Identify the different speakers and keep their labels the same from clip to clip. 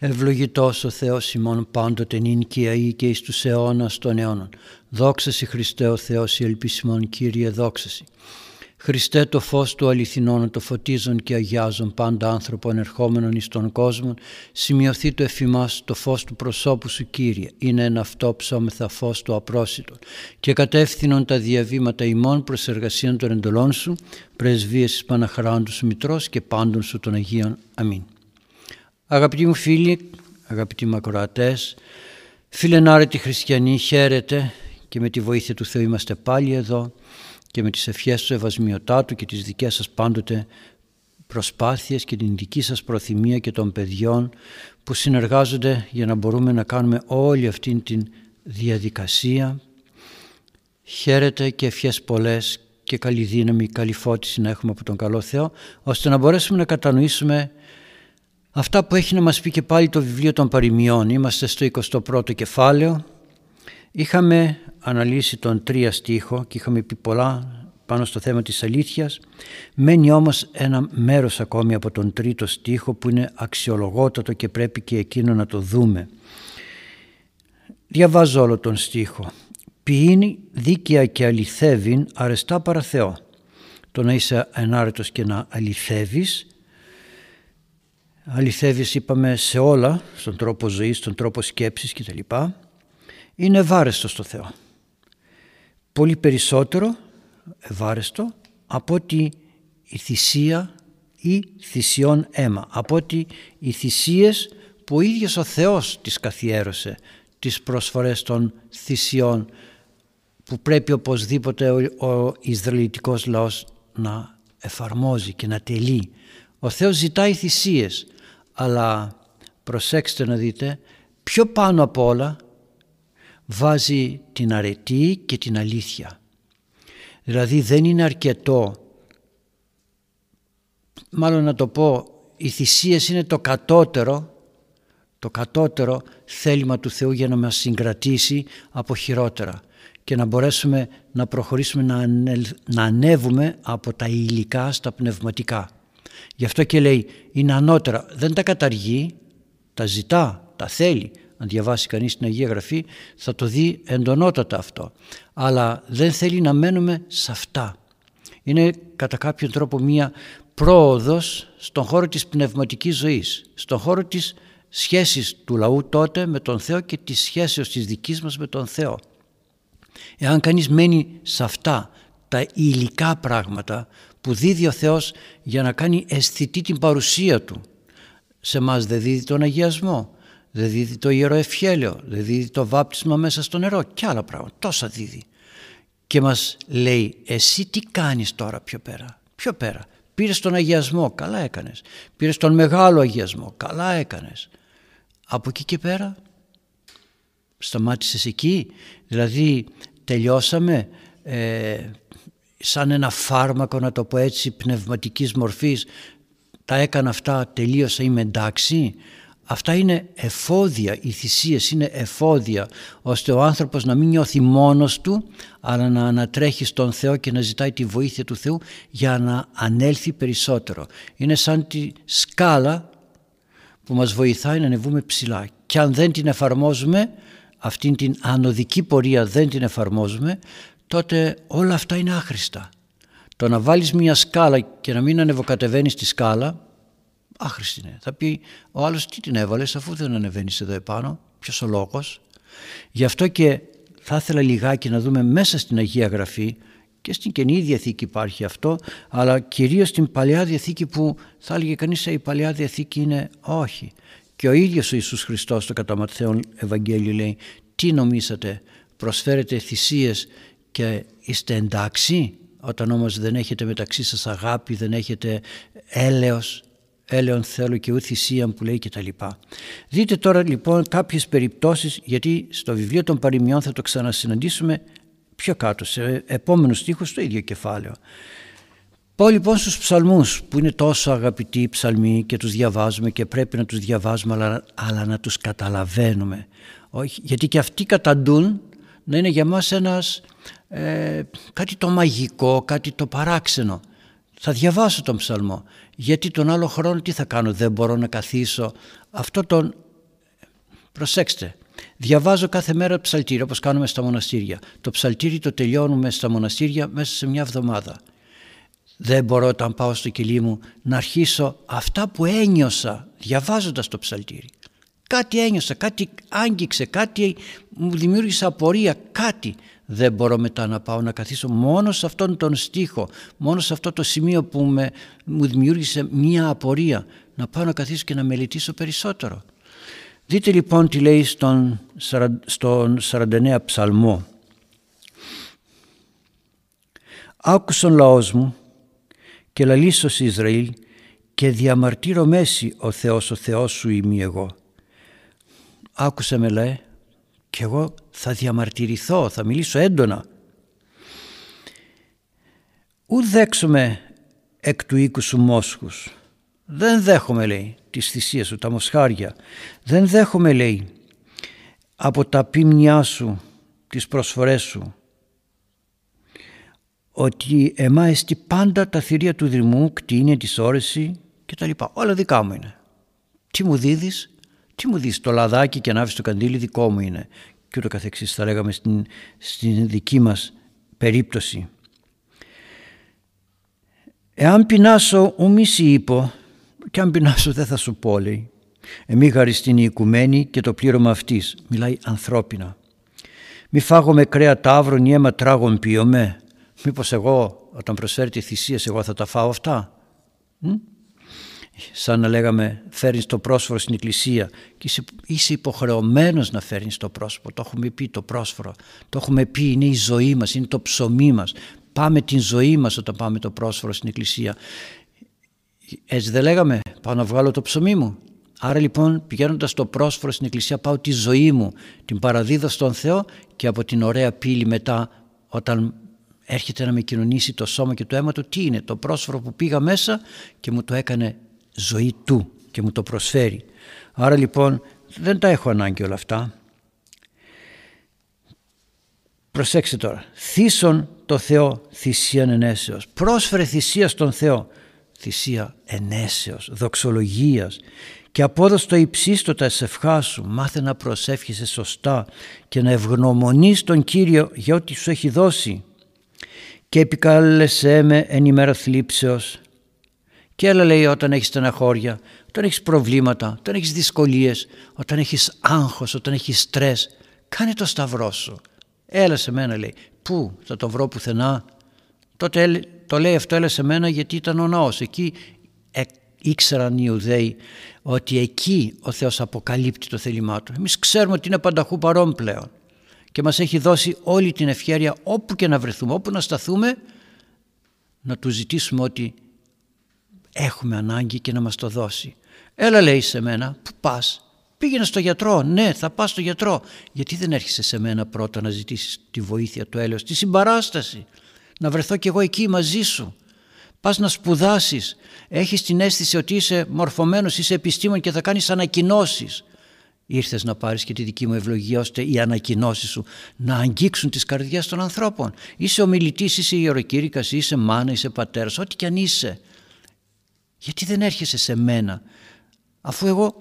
Speaker 1: Ευλογητός ο Θεός ημών πάντοτε νυν και αεί και εις τους αιώνας των αιώνων. Δόξα Σοι Χριστέ ο Θεός η ελπίσιμον Κύριε δόξα Σοι. Χριστέ το φως του αληθινών το φωτίζον και αγιάζον πάντα άνθρωπον ερχόμενον εις τον κόσμο σημειωθεί το εφημάς το φως του προσώπου σου Κύριε είναι ένα αυτό ψώμεθα φως του απρόσιτον και κατεύθυνον τα διαβήματα ημών προς εργασίαν των εντολών σου πρεσβείες εις Παναχράντους σου Μητρός και πάντων σου των Αγίων. Αμήν. Αγαπητοί μου φίλοι, αγαπητοί μου ακροατές, φιλενάρετοι χριστιανοί, χαίρετε και με τη βοήθεια του Θεού είμαστε πάλι εδώ και με τις ευχές του Ευασμιωτάτου και τις δικές σας πάντοτε προσπάθειες και την δική σας προθυμία και των παιδιών που συνεργάζονται για να μπορούμε να κάνουμε όλη αυτή την διαδικασία. Χαίρετε και ευχές πολλές και καλή δύναμη, καλή φώτιση να έχουμε από τον καλό Θεό, ώστε να μπορέσουμε να κατανοήσουμε αυτά που έχει να μας πει και πάλι το βιβλίο των παροιμιών. Είμαστε στο 21ο κεφάλαιο. Είχαμε αναλύσει τον τρία στίχο και είχαμε πει πολλά πάνω στο θέμα της αλήθειας. Μένει όμως ένα μέρος ακόμη από τον τρίτο στίχο που είναι αξιολογότατο και πρέπει και εκείνο να το δούμε. Διαβάζω όλο τον στίχο. Ποιήνει δίκαια και αληθεύειν αρεστά παρά Θεό. Το να είσαι ενάρετος και να αληθεύεις αληθεύεις είπαμε σε όλα, στον τρόπο ζωής, στον τρόπο σκέψης κτλ. Είναι ευάρεστο στο Θεό. Πολύ περισσότερο ευάρεστο από ότι η θυσία ή θυσιών αίμα. Από ότι οι θυσίες που ο ίδιος ο Θεός τις καθιέρωσε, τις προσφορές των θυσιών που πρέπει οπωσδήποτε ο, ο Ισραηλιτικός λαός να εφαρμόζει και να τελεί. Ο Θεός ζητάει θυσίες αλλά προσέξτε να δείτε πιο πάνω απ' όλα βάζει την αρετή και την αλήθεια. Δηλαδή δεν είναι αρκετό, μάλλον να το πω, οι θυσίες είναι το κατώτερο, το κατώτερο θέλημα του Θεού για να μας συγκρατήσει από χειρότερα και να μπορέσουμε να προχωρήσουμε να ανέβουμε από τα υλικά στα πνευματικά. Γι' αυτό και λέει είναι ανώτερα. Δεν τα καταργεί, τα ζητά, τα θέλει. Αν διαβάσει κανείς την Αγία Γραφή θα το δει εντονότατα αυτό. Αλλά δεν θέλει να μένουμε σε αυτά. Είναι κατά κάποιον τρόπο μία πρόοδος στον χώρο της πνευματικής ζωής, στον χώρο της σχέσης του λαού τότε με τον Θεό και της σχέσεως της δικής μας με τον Θεό. Εάν κανείς μένει σε αυτά τα υλικά πράγματα που δίδει ο Θεός για να κάνει αισθητή την παρουσία Του. Σε μας δεν δίδει τον αγιασμό, δεν δίδει το ιερό ευχέλαιο, δεν δίδει το βάπτισμα μέσα στο νερό και άλλα πράγματα, τόσα δίδει. Και μας λέει εσύ τι κάνεις τώρα πιο πέρα, πιο πέρα. Πήρες τον αγιασμό, καλά έκανες. Πήρες τον μεγάλο αγιασμό, καλά έκανες. Από εκεί και πέρα σταμάτησες εκεί, δηλαδή τελειώσαμε, ε, σαν ένα φάρμακο να το πω έτσι πνευματικής μορφής τα έκανα αυτά τελείωσα είμαι εντάξει. Αυτά είναι εφόδια οι θυσίες είναι εφόδια ώστε ο άνθρωπος να μην νιώθει μόνος του αλλά να ανατρέχει στον Θεό και να ζητάει τη βοήθεια του Θεού για να ανέλθει περισσότερο. Είναι σαν τη σκάλα που μας βοηθάει να ανεβούμε ψηλά. Και αν δεν την εφαρμόζουμε αυτήν την ανωδική πορεία δεν την εφαρμόζουμε τότε όλα αυτά είναι άχρηστα. Το να βάλεις μια σκάλα και να μην ανεβοκατεβαίνεις τη σκάλα, άχρηστη είναι. Θα πει ο άλλος τι την έβαλες αφού δεν ανεβαίνεις εδώ επάνω, ποιος ο λόγος. Γι' αυτό και θα ήθελα λιγάκι να δούμε μέσα στην Αγία Γραφή και στην Καινή Διαθήκη υπάρχει αυτό, αλλά κυρίως στην Παλαιά Διαθήκη που θα έλεγε κανείς «Ε, η Παλαιά Διαθήκη είναι όχι. Και ο ίδιος ο Ιησούς Χριστός το κατά Ματθαίον Ευαγγέλιο λέει τι νομίσατε προσφέρετε θυσίες και είστε εντάξει; Όταν όμως δεν έχετε μεταξύ σας αγάπη, δεν έχετε έλεος, έλεον θέλω και ου θυσίαν που λέει και τα λοιπά. Δείτε τώρα λοιπόν κάποιες περιπτώσεις γιατί στο βιβλίο των παροιμιών θα το ξανασυναντήσουμε πιο κάτω σε επόμενο στίχο στο ίδιο κεφάλαιο. Πω λοιπόν στους ψαλμούς που είναι τόσο αγαπητοί οι ψαλμοί και τους διαβάζουμε και πρέπει να τους διαβάζουμε αλλά, αλλά να τους καταλαβαίνουμε. Όχι, γιατί και αυτοί καταντούν να είναι για μας ένας ε, κάτι το μαγικό, κάτι το παράξενο. Θα διαβάσω τον ψαλμό. Γιατί τον άλλο χρόνο τι θα κάνω, δεν μπορώ να καθίσω. Αυτό τον Προσέξτε, διαβάζω κάθε μέρα ψαλτήρι όπως κάνουμε στα μοναστήρια. Το ψαλτήρι το τελειώνουμε στα μοναστήρια μέσα σε μια εβδομάδα. Δεν μπορώ όταν πάω στο κελί μου να αρχίσω αυτά που ένιωσα διαβάζοντας το ψαλτήρι. Κάτι ένιωσα, κάτι άγγιξε, κάτι μου δημιούργησε απορία, κάτι. Δεν μπορώ μετά να πάω να καθίσω μόνο σε αυτόν τον στίχο, μόνο σε αυτό το σημείο που με, μου δημιούργησε μία απορία. Να πάω να καθίσω και να μελετήσω περισσότερο. Δείτε λοιπόν τι λέει στον, στον 49 ψαλμό. Άκουσον λαός μου και λαλήσω Ισραήλ και διαμαρτύρω μέση ο Θεός ο Θεός σου είμαι εγώ. Άκουσε με λέει και εγώ θα διαμαρτυρηθώ, θα μιλήσω έντονα. Ου δέξουμε εκ του οίκου σου μόσχους. Δεν δέχομαι λέει τις θυσίες σου, τα μοσχάρια. Δεν δέχομαι λέει από τα πίμνιά σου, τις προσφορές σου ότι εμάεστη πάντα τα θηρία του δρυμού, κτίνια της όρεση και τα λοιπά. Όλα δικά μου είναι. Τι μου δίδεις, τι μου δεις, το λαδάκι και ανάβεις το καντήλι δικό μου είναι. Και ούτω καθεξής θα λέγαμε στην, στην δική μας περίπτωση. Εάν πεινάσω ου μη είπω, και αν πεινάσω δεν θα σου πω λέει. Εμεί γαριστήν η οικουμένη και το πλήρωμα αυτής. Μιλάει ανθρώπινα. Μη φάγω με κρέα τάβρον ή αίμα τράγων πιωμέ. Μήπως εγώ όταν προσφέρει τη θυσία εγώ θα τα φάω αυτά. Μ; Σαν να λέγαμε φέρνεις το πρόσφορο στην εκκλησία και είσαι, είσαι υποχρεωμένος να φέρνεις το πρόσφορο. Το έχουμε πει το πρόσφορο. Το έχουμε πει είναι η ζωή μας, είναι το ψωμί μας. Πάμε την ζωή μας όταν πάμε το πρόσφορο στην εκκλησία. Έτσι δεν λέγαμε, πάω να βγάλω το ψωμί μου. Άρα λοιπόν πηγαίνοντας το πρόσφορο στην εκκλησία πάω τη ζωή μου, την παραδίδω στον Θεό και από την ωραία πύλη μετά όταν έρχεται να με κοινωνήσει το σώμα και το αίμα του, τι είναι το πρόσφορο που πήγα μέσα και μου το έκανε ζωή του και μου το προσφέρει. Άρα λοιπόν δεν τα έχω ανάγκη όλα αυτά. Προσέξτε τώρα. Θύσον το Θεό θυσία ενέσεως. Πρόσφερε θυσία στον Θεό. Θυσία ενέσεως, δοξολογίας και απόδοστο υψίστοτα εσευχά σου. Μάθε να προσεύχεσαι σωστά και να ευγνωμονείς τον Κύριο για ό,τι σου έχει δώσει και επικάλεσέ με εν ημέρα θλίψεως. Και έλα λέει όταν έχεις στεναχώρια, όταν έχεις προβλήματα, όταν έχεις δυσκολίες, όταν έχεις άγχος, όταν έχεις στρες, κάνε το σταυρό σου. Έλα σε μένα λέει. Πού θα το βρω πουθενά. Τότε το λέει αυτό έλα σε μένα γιατί ήταν ο ναός. Εκεί ε, ήξεραν οι Ιουδαίοι ότι εκεί ο Θεός αποκαλύπτει το θέλημά του. Εμείς ξέρουμε ότι είναι πανταχού παρόν πλέον και μας έχει δώσει όλη την ευχαίρεια όπου και να βρεθούμε, όπου να σταθούμε να του ζητήσουμε ότι έχουμε ανάγκη και να μας το δώσει. Έλα λέει σε μένα, πού πας, πήγαινε στο γιατρό, ναι θα πας στο γιατρό. Γιατί δεν έρχεσαι σε μένα πρώτα να ζητήσεις τη βοήθεια του έλεος, τη συμπαράσταση, να βρεθώ κι εγώ εκεί μαζί σου. Πας να σπουδάσεις, έχεις την αίσθηση ότι είσαι μορφωμένος, είσαι επιστήμον και θα κάνεις ανακοινώσεις ήρθες να πάρεις και τη δική μου ευλογία ώστε οι ανακοινώσεις σου να αγγίξουν τις καρδιές των ανθρώπων. Είσαι ομιλητής, είσαι ιεροκήρυκας, είσαι μάνα, είσαι πατέρας, ό,τι κι αν είσαι. Γιατί δεν έρχεσαι σε μένα αφού εγώ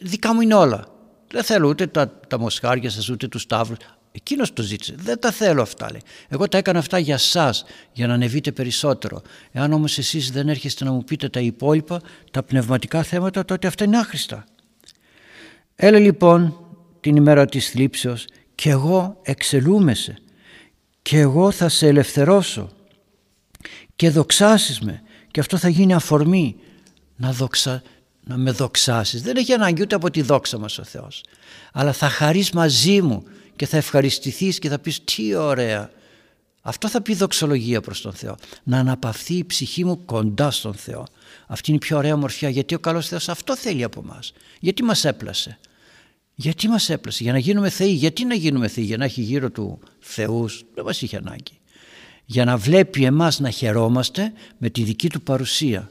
Speaker 1: δικά μου είναι όλα. Δεν θέλω ούτε τα, τα μοσχάρια σας ούτε τους τάβλους. Εκείνος το ζήτησε. Δεν τα θέλω αυτά. Λέει. Εγώ τα έκανα αυτά για εσά, για να ανεβείτε περισσότερο. Εάν όμως εσείς δεν έρχεστε να μου πείτε τα υπόλοιπα, τα πνευματικά θέματα, τότε αυτά είναι άχρηστα. Έλα λοιπόν την ημέρα της θλίψεως και εγώ εξελούμεσαι και εγώ θα σε ελευθερώσω και δοξάσεις με και αυτό θα γίνει αφορμή να, δοξα, να με δοξάσεις. Δεν έχει ανάγκη ούτε από τη δόξα μας ο Θεός αλλά θα χαρείς μαζί μου και θα ευχαριστηθείς και θα πεις τι ωραία. Αυτό θα πει δοξολογία προς τον Θεό. Να αναπαυθεί η ψυχή μου κοντά στον Θεό. Αυτή είναι η πιο ωραία μορφιά γιατί ο καλός Θεός αυτό θέλει από μας. Γιατί μας έπλασε; Γιατί μας έπλασε, για να γίνουμε θεοί. Γιατί να γίνουμε θεοί, για να έχει γύρω του θεούς, δεν μας είχε ανάγκη. Για να βλέπει εμάς να χαιρόμαστε με τη δική του παρουσία.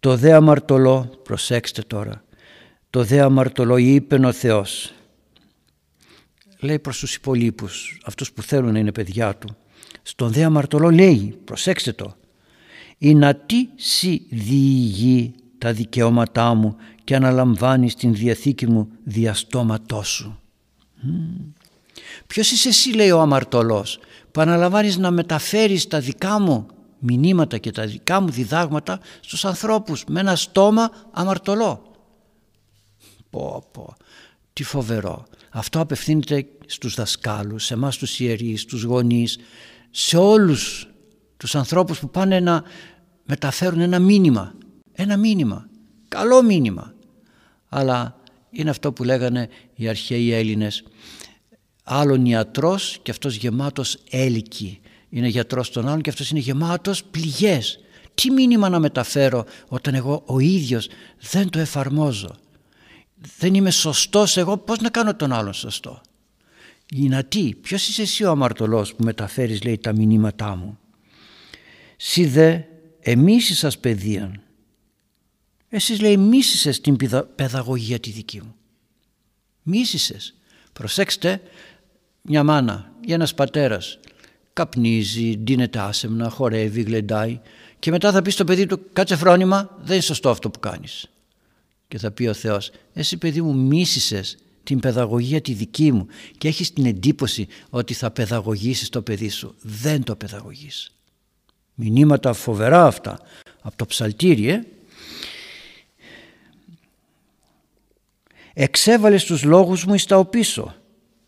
Speaker 1: Το δε αμαρτωλό, προσέξτε τώρα, το δε αμαρτωλό είπε ο Θεός. Λέει προς τους υπολείπους, αυτούς που θέλουν να είναι παιδιά του. Στον δε αμαρτωλό λέει, προσέξτε το, «Η να τι σι διηγεί τα δικαιώματά μου και αναλαμβάνεις την διαθήκη μου διαστόματό σου. Ποιος είσαι εσύ λέει ο αμαρτωλός; Που αναλαμβάνεις να μεταφέρεις τα δικά μου μηνύματα και τα δικά μου διδάγματα στους ανθρώπους με ένα στόμα αμαρτωλό. Πω πω, τι φοβερό. Αυτό απευθύνεται στους δασκάλους, σε εμάς τους ιερείς, τους γονείς, σε όλους τους ανθρώπους που πάνε να μεταφέρουν ένα μήνυμα. Ένα μήνυμα. Καλό μήνυμα. Αλλά είναι αυτό που λέγανε οι αρχαίοι Έλληνες. Άλλον ιατρός και αυτός γεμάτος έλικη. Είναι γιατρός των άλλων και αυτός είναι γεμάτος πληγές. Τι μήνυμα να μεταφέρω όταν εγώ ο ίδιος δεν το εφαρμόζω; Δεν είμαι σωστός εγώ πώς να κάνω τον άλλον σωστό; τι, ποιος είσαι εσύ ο αμαρτωλός που μεταφέρεις λέει τα μηνύματά μου; Σι δε εμείς σας παιδείαν. Εσείς λέει μίσησες την παιδαγωγία τη δική μου. Μίσησες. Προσέξτε μια μάνα ή ένας πατέρας καπνίζει, ντύνεται άσεμνα, χορεύει, γλεντάει και μετά θα πεις στο παιδί του κάτσε φρόνημα, δεν είναι σωστό αυτό που κάνεις. Και θα πει ο Θεός εσύ παιδί μου μίσησες την παιδαγωγία τη δική μου και έχεις την εντύπωση ότι θα παιδαγωγήσεις το παιδί σου. Δεν το παιδαγωγείς. Μηνύματα φοβερά αυτά από το ψαλτήρι ε; Εξέβαλες τους λόγους μου εις τα οπίσω.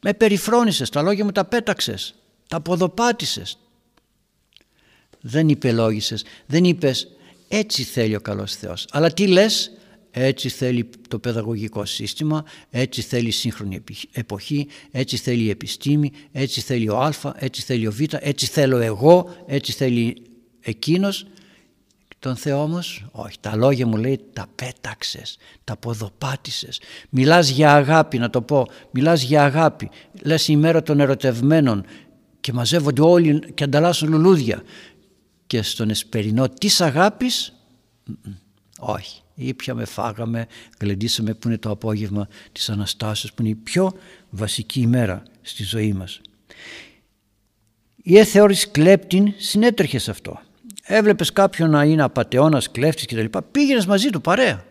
Speaker 1: Με περιφρόνησες, τα λόγια μου τα πέταξες, τα ποδοπάτησες. Δεν υπελόγησες, δεν είπες έτσι θέλει ο καλός Θεός. Αλλά τι λες, έτσι θέλει το παιδαγωγικό σύστημα, έτσι θέλει η σύγχρονη εποχή, έτσι θέλει η επιστήμη, έτσι θέλει ο Α, έτσι θέλει ο Β, έτσι θέλω εγώ, έτσι θέλει εκείνος. Τον Θεό όμως, όχι, τα λόγια μου λέει τα πέταξες, τα ποδοπάτησες. Μιλάς για αγάπη, να το πω, μιλάς για αγάπη. Λες η μέρα των ερωτευμένων και μαζεύονται όλοι και ανταλλάσσουν λουλούδια. Και στον εσπερινό της αγάπης, όχι ήπιαμε, φάγαμε, γλεντήσαμε που είναι το απόγευμα της Αναστάσεως που είναι η πιο βασική ημέρα στη ζωή μας. Η εθεώρηση κλέπτην συνέτρεχε σε αυτό. Έβλεπες κάποιον να είναι απατεώνας, κλέφτης κτλ. Πήγαινες μαζί του παρέα.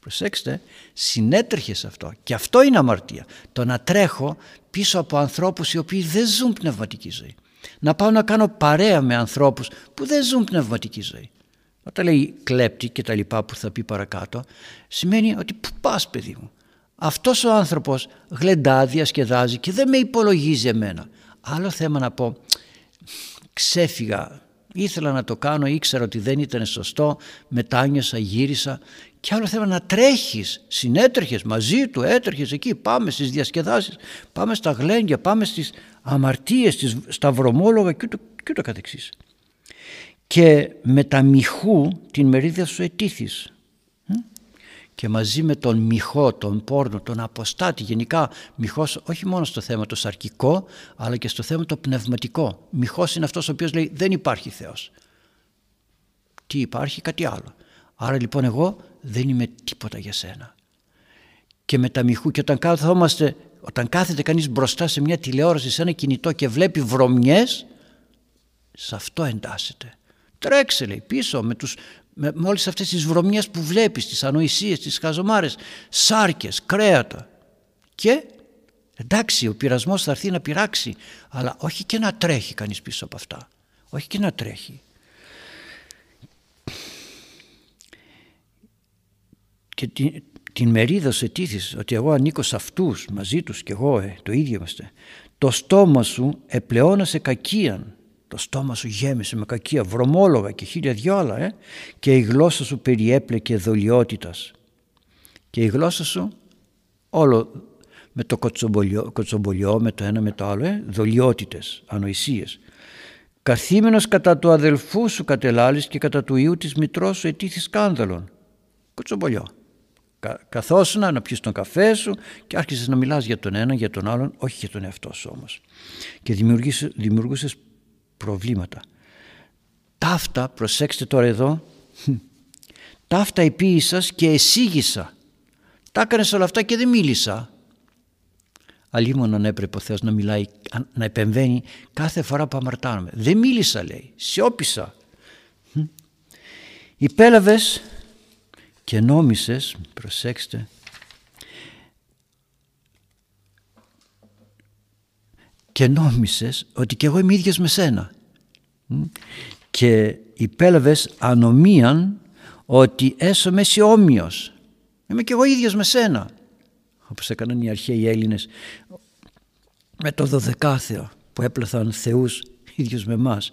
Speaker 1: Προσέξτε, συνέτρεχες σε αυτό. Και αυτό είναι αμαρτία. Το να τρέχω πίσω από ανθρώπους οι οποίοι δεν ζουν πνευματική ζωή. Να πάω να κάνω παρέα με ανθρώπους που δεν ζουν πνευματική ζωή. Όταν λέει κλέπτη και τα λοιπά που θα πει παρακάτω, σημαίνει ότι πού πας παιδί μου. Αυτός ο άνθρωπος γλεντά, διασκεδάζει και δεν με υπολογίζει εμένα. Άλλο θέμα να πω, ξέφυγα, ήθελα να το κάνω, ήξερα ότι δεν ήταν σωστό, μετάνιωσα, γύρισα και άλλο θέμα να τρέχεις, συνέτρεχες μαζί του, έτρεχες εκεί, πάμε στις διασκεδάσεις, πάμε στα γλέντια, πάμε στις αμαρτίες, στα βρωμόλογα και ούτω, και ούτω καθεξής. Και με τα μυχού την μερίδα σου ετήθης και μαζί με τον μυχό, τον πόρνο, τον αποστάτη γενικά μυχός όχι μόνο στο θέμα το σαρκικό αλλά και στο θέμα το πνευματικό. Μυχός είναι αυτός ο οποίος λέει δεν υπάρχει Θεός τι υπάρχει κάτι άλλο. Άρα λοιπόν εγώ δεν είμαι τίποτα για σένα. Και με τα μυχού και όταν κάθομαστε όταν κάθεται κανείς μπροστά σε μια τηλεόραση σε ένα κινητό και βλέπει βρωμιές σε αυτό εντάσσεται. Τρέξε λέει πίσω με, τους, με, με όλες αυτές τις βρωμιές που βλέπεις, τις ανοησίες, τις χαζομάρες, σάρκες, κρέατα. Και εντάξει ο πειρασμός θα έρθει να πειράξει, αλλά όχι και να τρέχει κανείς πίσω από αυτά. Όχι και να τρέχει. Και την, την μερίδα σε τήθης ότι εγώ ανήκω σε αυτούς μαζί τους και εγώ ε, το ίδιο είμαστε. Το στόμα σου επλεώνασε κακίαν το στόμα σου γέμισε με κακία βρωμόλογα και χίλια δυο άλλα ε; και η γλώσσα σου περιέπλεκε δολιότητας. Και η γλώσσα σου όλο με το κοτσομπολιό, κοτσομπολιό με το ένα με το άλλο ε; δολιότητες, ανοησίες. Καθήμενος κατά του αδελφού σου κατελάλης και κατά του ιού της μητρός σου ετήθης σκάνδαλον κοτσομπολιό. Κα, καθόσουν να πιεις τον καφέ σου και άρχισες να μιλάς για τον ένα, για τον άλλον, όχι για τον εαυτό σου όμως. Και δημιουργούσες προβλήματα. Ταύτα, προσέξτε τώρα εδώ, ταύτα επίησας και εσύγησα. Τα έκανες όλα αυτά και δεν μίλησα. Αλλήμον έπρεπε ο Θεός να μιλάει, να επεμβαίνει κάθε φορά που αμαρτάνομαι. Δεν μίλησα λέει, σιώπησα. Υπέλαβες και νόμισες, προσέξτε, και νόμισες ότι και εγώ είμαι ίδιος με σένα. Και υπέλαβες ανομίαν ότι έσωμαι εσύ όμοιος. Είμαι και εγώ ίδιος με σένα. Όπως έκαναν οι αρχαίοι Έλληνες με το δωδεκάθεο που έπλαθαν θεούς ίδιος με μας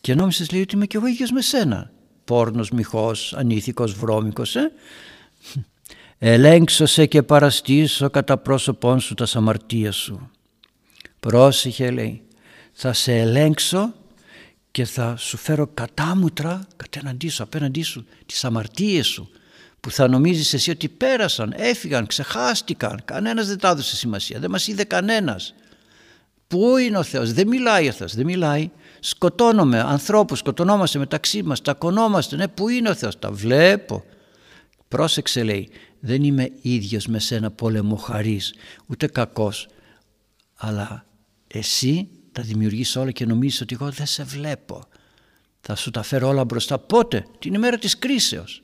Speaker 1: και νόμισες λέει ότι είμαι και εγώ ίδιος με σένα. Πόρνος, μυχός, ανήθικος, βρώμικος ε; ελέγξω και παραστήσω κατά πρόσωπόν σου τα σαμαρτία σου πρόσεχε λέει θα σε ελέγξω και θα σου φέρω κατάμουτρα κατέναντί σου, απέναντί σου τις αμαρτίες σου που θα νομίζεις εσύ ότι πέρασαν, έφυγαν, ξεχάστηκαν. Κανένας δεν τα έδωσε σημασία, δεν μας είδε κανένας. Πού είναι ο Θεός, δεν μιλάει ο Θεός, δεν μιλάει. Σκοτώνομαι ανθρώπους, σκοτωνόμαστε μεταξύ μας, τακωνόμαστε, ναι πού είναι ο Θεός, τα βλέπω. Πρόσεξε λέει, δεν είμαι ίδιος με σένα πολεμοχαρής, ούτε κακός αλλά εσύ τα δημιουργείς όλα και νομίζεις ότι εγώ δεν σε βλέπω. Θα σου τα φέρω όλα μπροστά. Πότε; Την ημέρα της κρίσεως.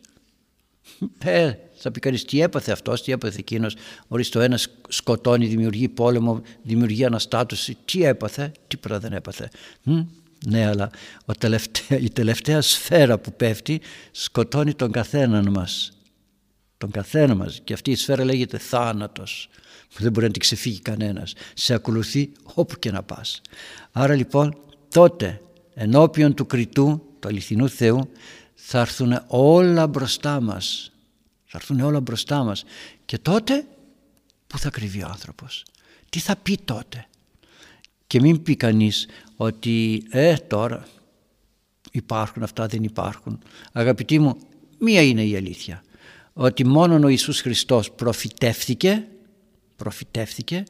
Speaker 1: Ε, θα πει κανείς τι έπαθε αυτός, τι έπαθε εκείνος. Ορίστε το ένας σκοτώνει, δημιουργεί πόλεμο, δημιουργεί αναστάτωση. Τι έπαθε, τίποτα δεν έπαθε. ναι, αλλά ο τελευταία, η τελευταία σφαίρα που πέφτει σκοτώνει τον καθέναν μας. Τον καθένα μας. Και αυτή η σφαίρα λέγεται θάνατος που δεν μπορεί να την ξεφύγει κανένας. Σε ακολουθεί όπου και να πας. Άρα λοιπόν τότε ενώπιον του κριτού, του αληθινού Θεού, θα έρθουν όλα μπροστά μας. Θα έρθουν όλα μπροστά μας. Και τότε που θα κρυβεί ο άνθρωπος; Τι θα πει τότε; Και μην πει κανείς ότι ε τώρα υπάρχουν αυτά δεν υπάρχουν. Αγαπητοί μου μία είναι η αλήθεια. Ότι μόνον ο Ιησούς Χριστός προφητεύθηκε προφητεύθηκε,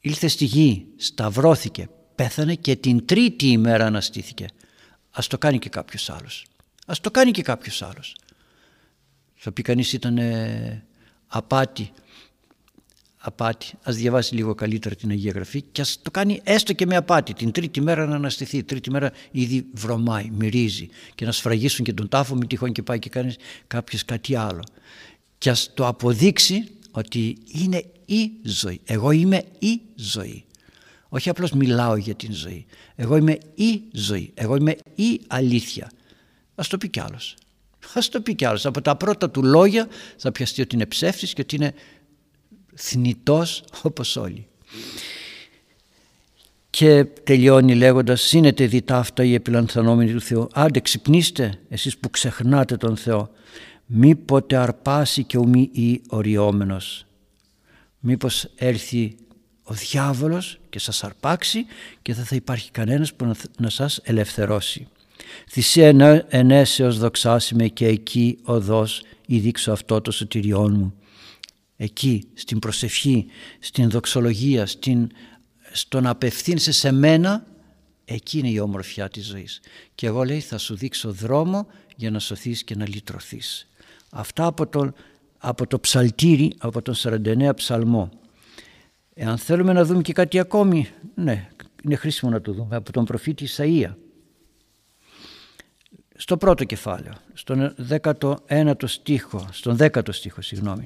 Speaker 1: ήλθε στη γη, σταυρώθηκε, πέθανε και την τρίτη ημέρα αναστήθηκε. Ας το κάνει και κάποιος άλλος. Ας το κάνει και κάποιος άλλος. Θα πει κανείς ήταν απάτη. Απάτη. Ας διαβάσει λίγο καλύτερα την Αγία Γραφή και ας το κάνει έστω και με απάτη. Την τρίτη μέρα να αναστηθεί. Τρίτη μέρα ήδη βρωμάει, μυρίζει και να σφραγίσουν και τον τάφο μη τυχόν και πάει και κάνεις κάποιος κάτι άλλο. Και ας το αποδείξει ότι είναι η ζωή. Εγώ είμαι η ζωή. Όχι απλώς μιλάω για την ζωή. Εγώ είμαι η ζωή. Εγώ είμαι η αλήθεια. Ας το πει κι άλλος. Ας το πει κι άλλος. Από τα πρώτα του λόγια θα πιαστεί ότι είναι ψεύτης και ότι είναι θνητός όπως όλοι. Και τελειώνει λέγοντας «Σύνετε δι' ταύτα οι επιλανθανόμενοι του Θεού». Άντε ξυπνήστε εσείς που ξεχνάτε τον Θεό. Μήποτε αρπάσει και ουμή ή οριόμενος μήπως έρθει ο διάβολος και σας αρπάξει και δεν θα υπάρχει κανένας που να σας ελευθερώσει. Θυσία ενέσεως δοξάσιμε και εκεί οδός ή δείξω αυτό το σωτηριόν μου. Εκεί, στην προσευχή, στην δοξολογία, στην, στο να απευθύνεσαι σε μένα, εκεί είναι η όμορφιά της ζωής. Και εγώ λέει θα σου δείξω δρόμο για να σωθείς και να λυτρωθείς. Αυτά από τον από το ψαλτήρι, από τον 49 ψαλμό. Εάν θέλουμε να δούμε και κάτι ακόμη, ναι, είναι χρήσιμο να το δούμε, από τον προφήτη Ισαΐα. Στο πρώτο κεφάλαιο, στον 19ο στίχο, στον 10ο στίχο, συγγνώμη.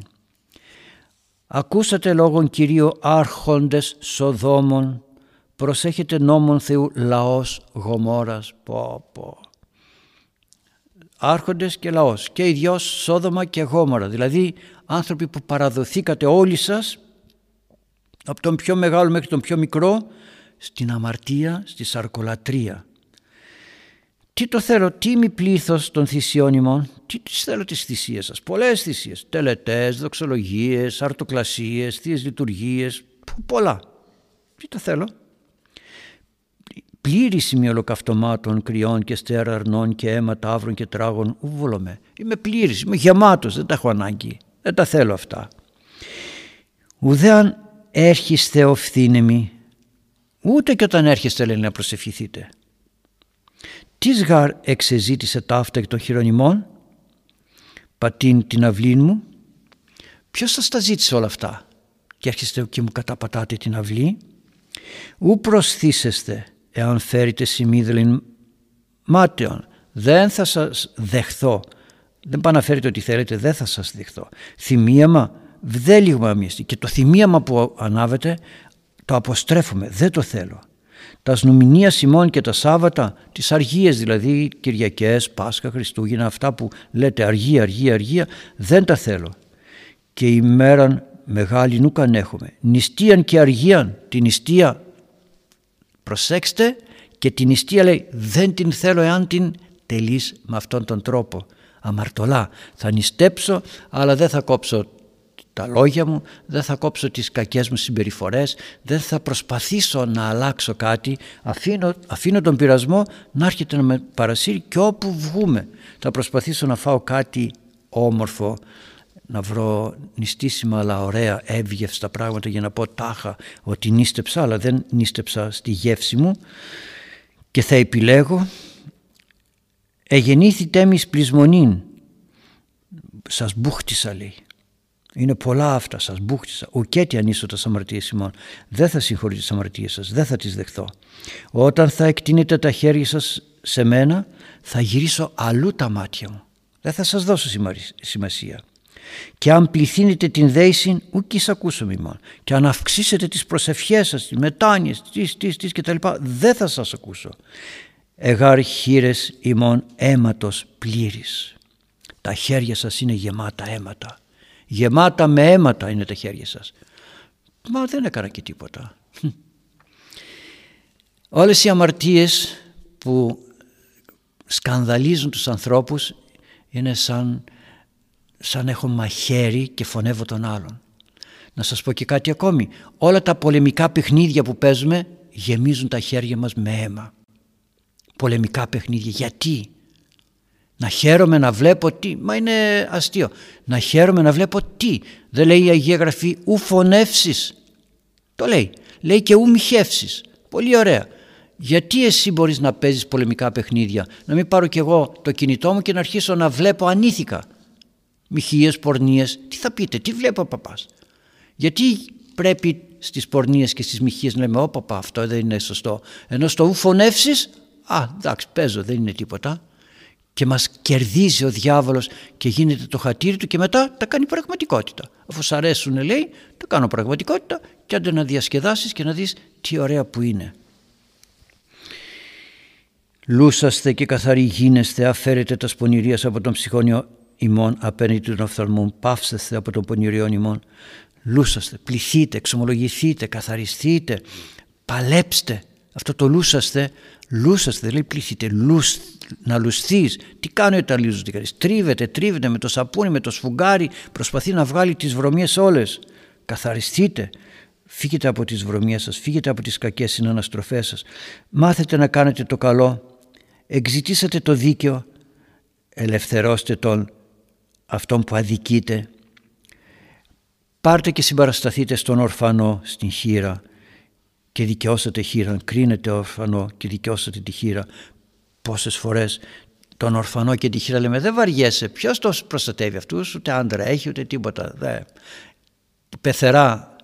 Speaker 1: Ακούσατε λόγων Κυρίου άρχοντες Σοδόμων, προσέχετε νόμων Θεού λαός Γομόρας, πω πω άρχοντες και λαός. Και οι δυο Σόδομα και Γόμορα. Δηλαδή άνθρωποι που παραδοθήκατε όλοι σας από τον πιο μεγάλο μέχρι τον πιο μικρό στην αμαρτία, στη σαρκολατρία. Τι το θέλω, τι μη πλήθος των θυσιών ημών, τι τις θέλω τις θυσίες σας, πολλές θυσίες, τελετές, δοξολογίες, αρτοκλασίες, θείες λειτουργίες, πολλά. Τι το θέλω, πλήρη ημιολοκαυτωμάτων, κρυών και στέρα αρνών και αίμα τάβρων και τράγων ουβολομέ. Είμαι πλήρης, είμαι γεμάτος, δεν τα έχω ανάγκη, δεν τα θέλω αυτά. Ουδέαν έρχεστε οφθήνεμοι, ούτε και όταν έρχεστε λέει να προσευχηθείτε. Τι γαρ εξεζήτησε ταύτα εκ των χειρονιμών, πατήν την αυλή μου. Ποιος σας τα ζήτησε όλα αυτά; Και έρχεστε και μου καταπατάτε την αυλή. Ου προσθήσεστε εάν φέρετε σημείδελιν μάταιον δεν θα σας δεχθώ δεν πάει να φέρετε ό,τι θέλετε, δεν θα σας δεχθώ. Θυμίαμα, δεν λίγο Και το θυμίαμα που ανάβετε το αποστρέφουμε, δεν το θέλω. Τας σνουμινία Σιμών και τα Σάββατα, τις αργίες δηλαδή, Κυριακές, Πάσχα, Χριστούγεννα, αυτά που λέτε αργία, αργία, αργία, δεν τα θέλω. Και ημέραν μεγάλη νου έχουμε. Νηστείαν και αργίαν, την νηστεία προσέξτε και την νηστεία λέει δεν την θέλω εάν την τελείς με αυτόν τον τρόπο. Αμαρτωλά θα νηστέψω αλλά δεν θα κόψω τα λόγια μου, δεν θα κόψω τις κακές μου συμπεριφορές, δεν θα προσπαθήσω να αλλάξω κάτι, αφήνω, αφήνω τον πειρασμό να έρχεται να με παρασύρει και όπου βγούμε. Θα προσπαθήσω να φάω κάτι όμορφο, να βρω νηστίσιμα αλλά ωραία εύγευστα πράγματα για να πω τάχα ότι νίστεψα αλλά δεν νίστεψα στη γεύση μου και θα επιλέγω «Εγεννήθη τέμις πλεισμονήν» σας μπούχτισα λέει είναι πολλά αυτά, σας μπούχτισα. Ουκέτι ανήσω τα αμαρτίε ημών. Δεν θα συγχωρείτε τις αμαρτίες σας, δεν θα τις δεχθώ. Όταν θα εκτείνετε τα χέρια σας σε μένα, θα γυρίσω αλλού τα μάτια μου. Δεν θα σας δώσω σημασία. Και αν πληθύνετε την δέηση, ούκ εις ακούσω ημών. Και αν αυξήσετε τις προσευχές σας, τις μετάνοιες, τις, τις, τις κτλ. Δεν θα σας ακούσω. Εγάρ χείρες ημών αίματος πλήρης. Τα χέρια σας είναι γεμάτα αίματα γεμάτα με αίματα είναι τα χέρια σας. Μα δεν έκανα και τίποτα. Όλες οι αμαρτίες που σκανδαλίζουν τους ανθρώπους είναι σαν, σαν έχω μαχαίρι και φωνεύω τον άλλον. Να σας πω και κάτι ακόμη. Όλα τα πολεμικά παιχνίδια που παίζουμε γεμίζουν τα χέρια μας με αίμα. Πολεμικά παιχνίδια. Γιατί; Να χαίρομαι να βλέπω τι; Μα είναι αστείο. Να χαίρομαι να βλέπω τι; Δεν λέει η Αγία Γραφή ου φωνεύσεις. Το λέει. Λέει και ου μοιχεύσεις. Πολύ ωραία. Γιατί εσύ μπορείς να παίζεις πολεμικά παιχνίδια; Να μην πάρω κι εγώ το κινητό μου και να αρχίσω να βλέπω ανήθικα. Μοιχείες, πορνίες. Τι θα πείτε, τι βλέπω ο παπάς; Γιατί πρέπει στις πορνίες και στις μοιχείες να λέμε «Ω παπά, αυτό δεν είναι σωστό». Ενώ στο ου φωνεύσεις, α, εντάξει, παίζω, δεν είναι τίποτα και μας κερδίζει ο διάβολος και γίνεται το χατήρι του και μετά τα κάνει πραγματικότητα. Αφού σ' αρέσουν λέει, τα κάνω πραγματικότητα και άντε να διασκεδάσεις και να δεις τι ωραία που είναι. Λούσαστε και καθαροί γίνεστε, αφαίρετε τα σπονηρίας από τον ψυχόνιο ημών απέναντι των οφθαλμών, πάυσεστε από τον πονηριών ημών. Λούσαστε, πληθείτε, εξομολογηθείτε, καθαριστείτε, παλέψτε. Αυτό το λούσαστε, λούσαστε, δεν λέει πληθείτε, λούς, να λουστείς. Τι κάνει όταν λύζονται κανείς. Τρίβεται, τρίβεται με το σαπούνι, με το σφουγγάρι, προσπαθεί να βγάλει τις βρωμιές όλες. Καθαριστείτε. Φύγετε από τις βρωμιές σας, φύγετε από τις κακές συναναστροφές σας. Μάθετε να κάνετε το καλό. Εξητήσατε το δίκαιο. Ελευθερώστε τον αυτόν που αδικείτε. Πάρτε και συμπαρασταθείτε στον ορφανό, στην χείρα και δικαιώσατε χείρα, κρίνετε ορφανό και δικαιώσατε τη χείρα. Πόσες φορές τον ορφανό και τη χείρα λέμε δεν βαριέσαι ποιος το προστατεύει αυτούς ούτε άντρα έχει ούτε τίποτα δε. πεθερά.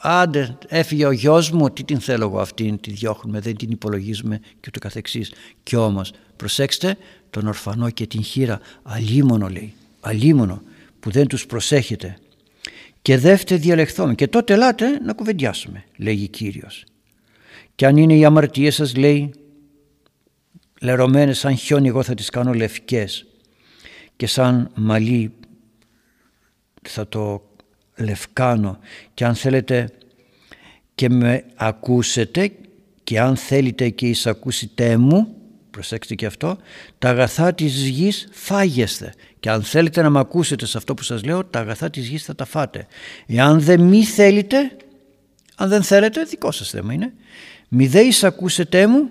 Speaker 1: Άντε έφυγε ο γιος μου τι την θέλω εγώ αυτήν τη διώχνουμε δεν την υπολογίζουμε και ούτω καθεξής. Και όμως προσέξτε τον ορφανό και την χείρα αλίμονο λέει αλίμονο που δεν τους προσέχετε. Και δεύτε διαλεχθούμε και τότε ελάτε να κουβεντιάσουμε λέγει Κύριος. Και αν είναι οι αμαρτίες σας λέει λερωμένες σαν χιόνι εγώ θα τις κάνω λευκές. Και σαν μαλλί θα το λευκάνω. Και αν θέλετε και με ακούσετε και αν θέλετε και εισακούσετε μου προσέξτε και αυτό τα αγαθά της γης φάγεστε και αν θέλετε να με ακούσετε σε αυτό που σας λέω τα αγαθά της γης θα τα φάτε εάν δεν μη θέλετε αν δεν θέλετε δικό σας θέμα είναι μη δε εισακούσετε μου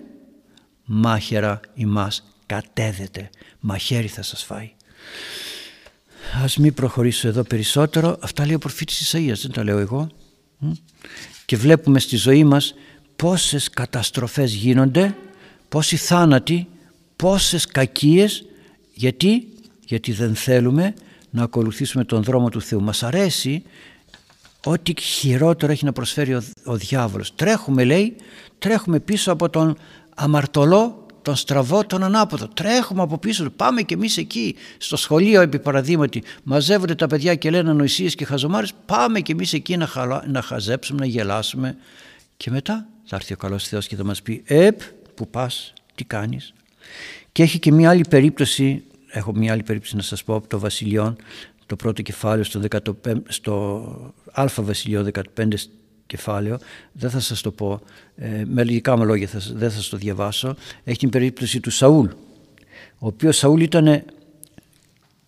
Speaker 1: μάχαιρα ημάς κατέδεται, μαχαίρι θα σας φάει. Ας μην προχωρήσω εδώ περισσότερο, αυτά λέει ο προφήτης Ισαΐας, δεν τα λέω εγώ. Και βλέπουμε στη ζωή μας πόσες καταστροφές γίνονται, πόσοι θάνατοι, πόσες κακίες, γιατί, γιατί δεν θέλουμε να ακολουθήσουμε τον δρόμο του Θεού. Μας αρέσει ό,τι χειρότερο έχει να προσφέρει ο, ο διάβολος. Τρέχουμε λέει, τρέχουμε πίσω από τον αμαρτωλό τον στραβό, τον ανάποδο. Τρέχουμε από πίσω πάμε και εμείς εκεί. Στο σχολείο επί παραδείγματι μαζεύονται τα παιδιά και λένε ανοησίες και χαζομάρες. Πάμε και εμείς εκεί να, να χαζέψουμε, να γελάσουμε. Και μετά θα έρθει ο καλός Θεός και θα μας πει «Επ, που πας, τι κάνεις». Και έχει και μια άλλη περίπτωση, έχω μια άλλη περίπτωση να σας πω από το Βασιλειόν, το πρώτο κεφάλαιο στο, 15, στο Α Βασιλειό 15 κεφάλαιο, δεν θα σας το πω, ε, με λογικά μου λόγια θα, δεν θα σας το διαβάσω, έχει την περίπτωση του Σαούλ, ο οποίος Σαούλ ήταν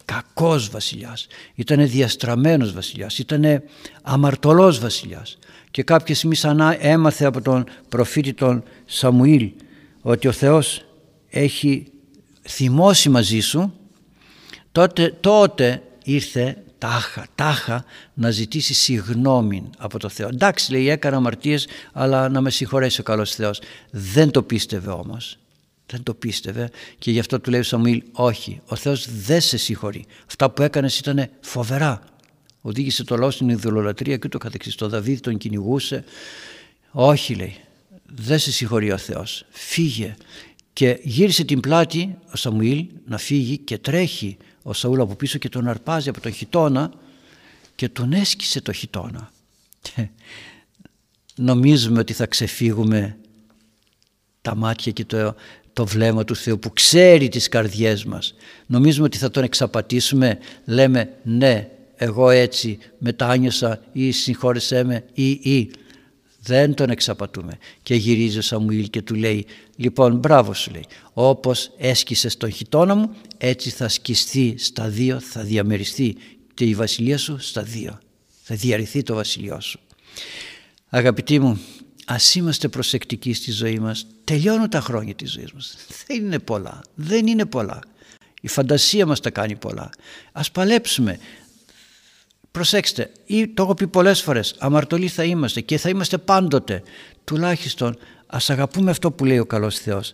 Speaker 1: κακός βασιλιάς, ήταν διαστραμμένος βασιλιάς, ήταν αμαρτωλός βασιλιάς. Και κάποια στιγμή σαν έμαθε από τον προφήτη τον Σαμουήλ ότι ο Θεός έχει θυμώσει μαζί σου τότε, τότε ήρθε τάχα, τάχα να ζητήσει συγνώμη από το Θεό. Εντάξει λέει έκανα αμαρτίες αλλά να με συγχωρέσει ο καλός Θεός. Δεν το πίστευε όμως. Δεν το πίστευε και γι' αυτό του λέει ο Σαμουήλ όχι, ο Θεός δεν σε συγχωρεί. Αυτά που έκανες ήταν φοβερά. Οδήγησε το λόγο στην ιδωλολατρία και το καθεξής. Το Δαβίδ τον κυνηγούσε. Όχι λέει, δεν σε συγχωρεί ο Θεός. Φύγε. Και γύρισε την πλάτη ο Σαμουήλ να φύγει και τρέχει ο Σαούλ από πίσω και τον αρπάζει από τον χιτώνα και τον έσκησε το χιτώνα. νομίζουμε ότι θα ξεφύγουμε τα μάτια και το, το βλέμμα του Θεού που ξέρει τις καρδιές μας. Νομίζουμε ότι θα τον εξαπατήσουμε, λέμε ναι εγώ έτσι μετάνιωσα ή συγχώρεσέ με ή ή δεν τον εξαπατούμε. Και γυρίζει ο Σαμουήλ και του λέει «Λοιπόν, μπράβο σου» λέει «Όπως έσκησες τον χιτώνα μου, έτσι θα σκιστεί στα δύο, θα διαμεριστεί και η βασιλεία σου στα δύο. Θα διαρρηθεί το βασιλειό σου». Αγαπητοί μου, ας είμαστε προσεκτικοί στη ζωή μας. Τελειώνουν τα χρόνια της ζωής μας. Δεν είναι πολλά. Δεν είναι πολλά. Η φαντασία μας τα κάνει πολλά. Ας παλέψουμε. Προσέξτε, ή το έχω πει πολλές φορές, αμαρτωλοί θα είμαστε και θα είμαστε πάντοτε. Τουλάχιστον ας αγαπούμε αυτό που λέει ο καλός Θεός.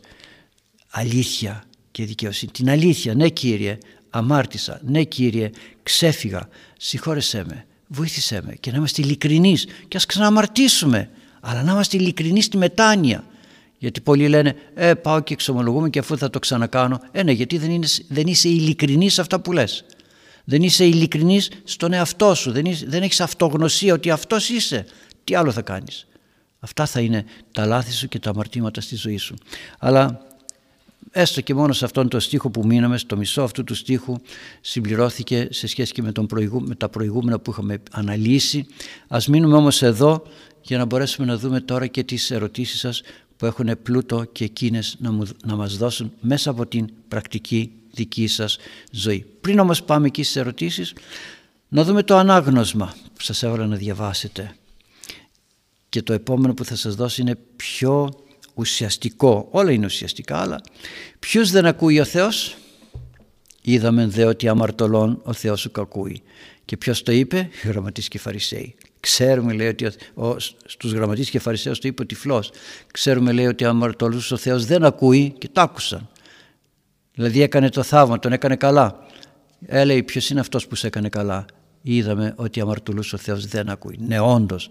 Speaker 1: Αλήθεια και δικαιοσύνη. Την αλήθεια, ναι Κύριε, αμάρτησα, ναι Κύριε, ξέφυγα, συγχώρεσέ με, βοήθησέ με και να είμαστε ειλικρινείς και ας ξαναμαρτήσουμε, αλλά να είμαστε ειλικρινείς στη μετάνοια. Γιατί πολλοί λένε, ε, πάω και εξομολογούμε και αφού θα το ξανακάνω. Ε, ναι, γιατί δεν, είναι, δεν είσαι ειλικρινής σε αυτά που λες. Δεν είσαι ειλικρινής στον εαυτό σου. Δεν, είσαι, δεν έχεις αυτογνωσία ότι αυτός είσαι. Τι άλλο θα κάνεις. Αυτά θα είναι τα λάθη σου και τα αμαρτήματα στη ζωή σου. Αλλά έστω και μόνο σε αυτόν τον στίχο που μείναμε, στο μισό αυτού του στίχου συμπληρώθηκε σε σχέση και με, τον με τα προηγούμενα που είχαμε αναλύσει. Ας μείνουμε όμως εδώ για να μπορέσουμε να δούμε τώρα και τις ερωτήσεις σας που έχουν πλούτο και εκείνες να, μου, να μας δώσουν μέσα από την πρακτική δική σας ζωή. Πριν όμως πάμε εκεί στις ερωτήσεις, να δούμε το ανάγνωσμα που σας έβαλα να διαβάσετε. Και το επόμενο που θα σας δώσω είναι πιο ουσιαστικό. Όλα είναι ουσιαστικά, αλλά ποιους δεν ακούει ο Θεός; Είδαμε δε ότι αμαρτωλών ο Θεός σου κακούει. Και ποιος το είπε, οι γραμματείς και φαρισαίοι. Ξέρουμε λέει ότι ο, στους γραμματείς και φαρισαίους το είπε ο τυφλός. Ξέρουμε λέει ότι αμαρτωλούς ο Θεός δεν ακούει και το άκουσαν. Δηλαδή έκανε το θαύμα, τον έκανε καλά. Έλεγε ποιος είναι αυτός που σε έκανε καλά; Είδαμε ότι αμαρτωλούς ο Θεός δεν ακούει. Ναι όντως.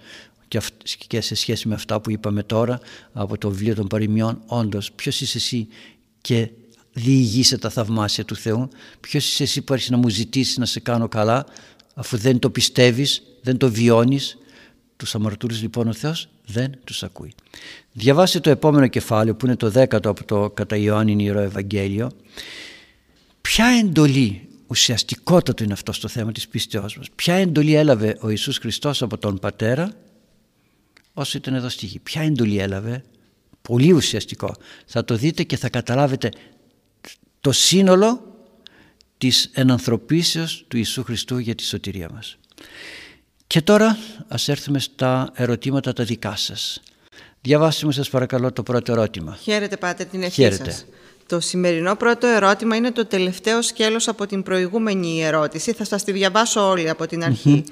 Speaker 1: Και σε σχέση με αυτά που είπαμε τώρα από το βιβλίο των παροιμιών, όντως, ποιος είσαι εσύ και διηγείσαι τα θαυμάσια του Θεού, ποιος είσαι εσύ που έρχεσαι να μου ζητήσεις να σε κάνω καλά, αφού δεν το πιστεύεις, δεν το βιώνεις, τους αμαρτωλούς λοιπόν ο Θεός δεν τους ακούει. Διαβάστε το επόμενο κεφάλαιο που είναι το δέκατο από το κατά Ιωάννη Ιερό Ευαγγέλιο. Ποια εντολή, ουσιαστικότατο είναι αυτό στο θέμα της πίστεώς μας, ποια εντολή έλαβε ο Ιησούς Χριστός από τον Πατέρα; Όσο ήταν εδώ στη γη. Ποια εντολή έλαβε, πολύ ουσιαστικό. Θα το δείτε και θα καταλάβετε το σύνολο της ενανθρωπίσεως του Ιησού Χριστού για τη σωτηρία μας. Και τώρα ας έρθουμε στα ερωτήματα τα δικά σας. Διαβάστε μου σας παρακαλώ το πρώτο ερώτημα.
Speaker 2: Χαίρετε πάτε την ευχή Χαίρετε. σας. Το σημερινό πρώτο ερώτημα είναι το τελευταίο σκέλος από την προηγούμενη ερώτηση. Θα σας τη διαβάσω όλη από την αρχή.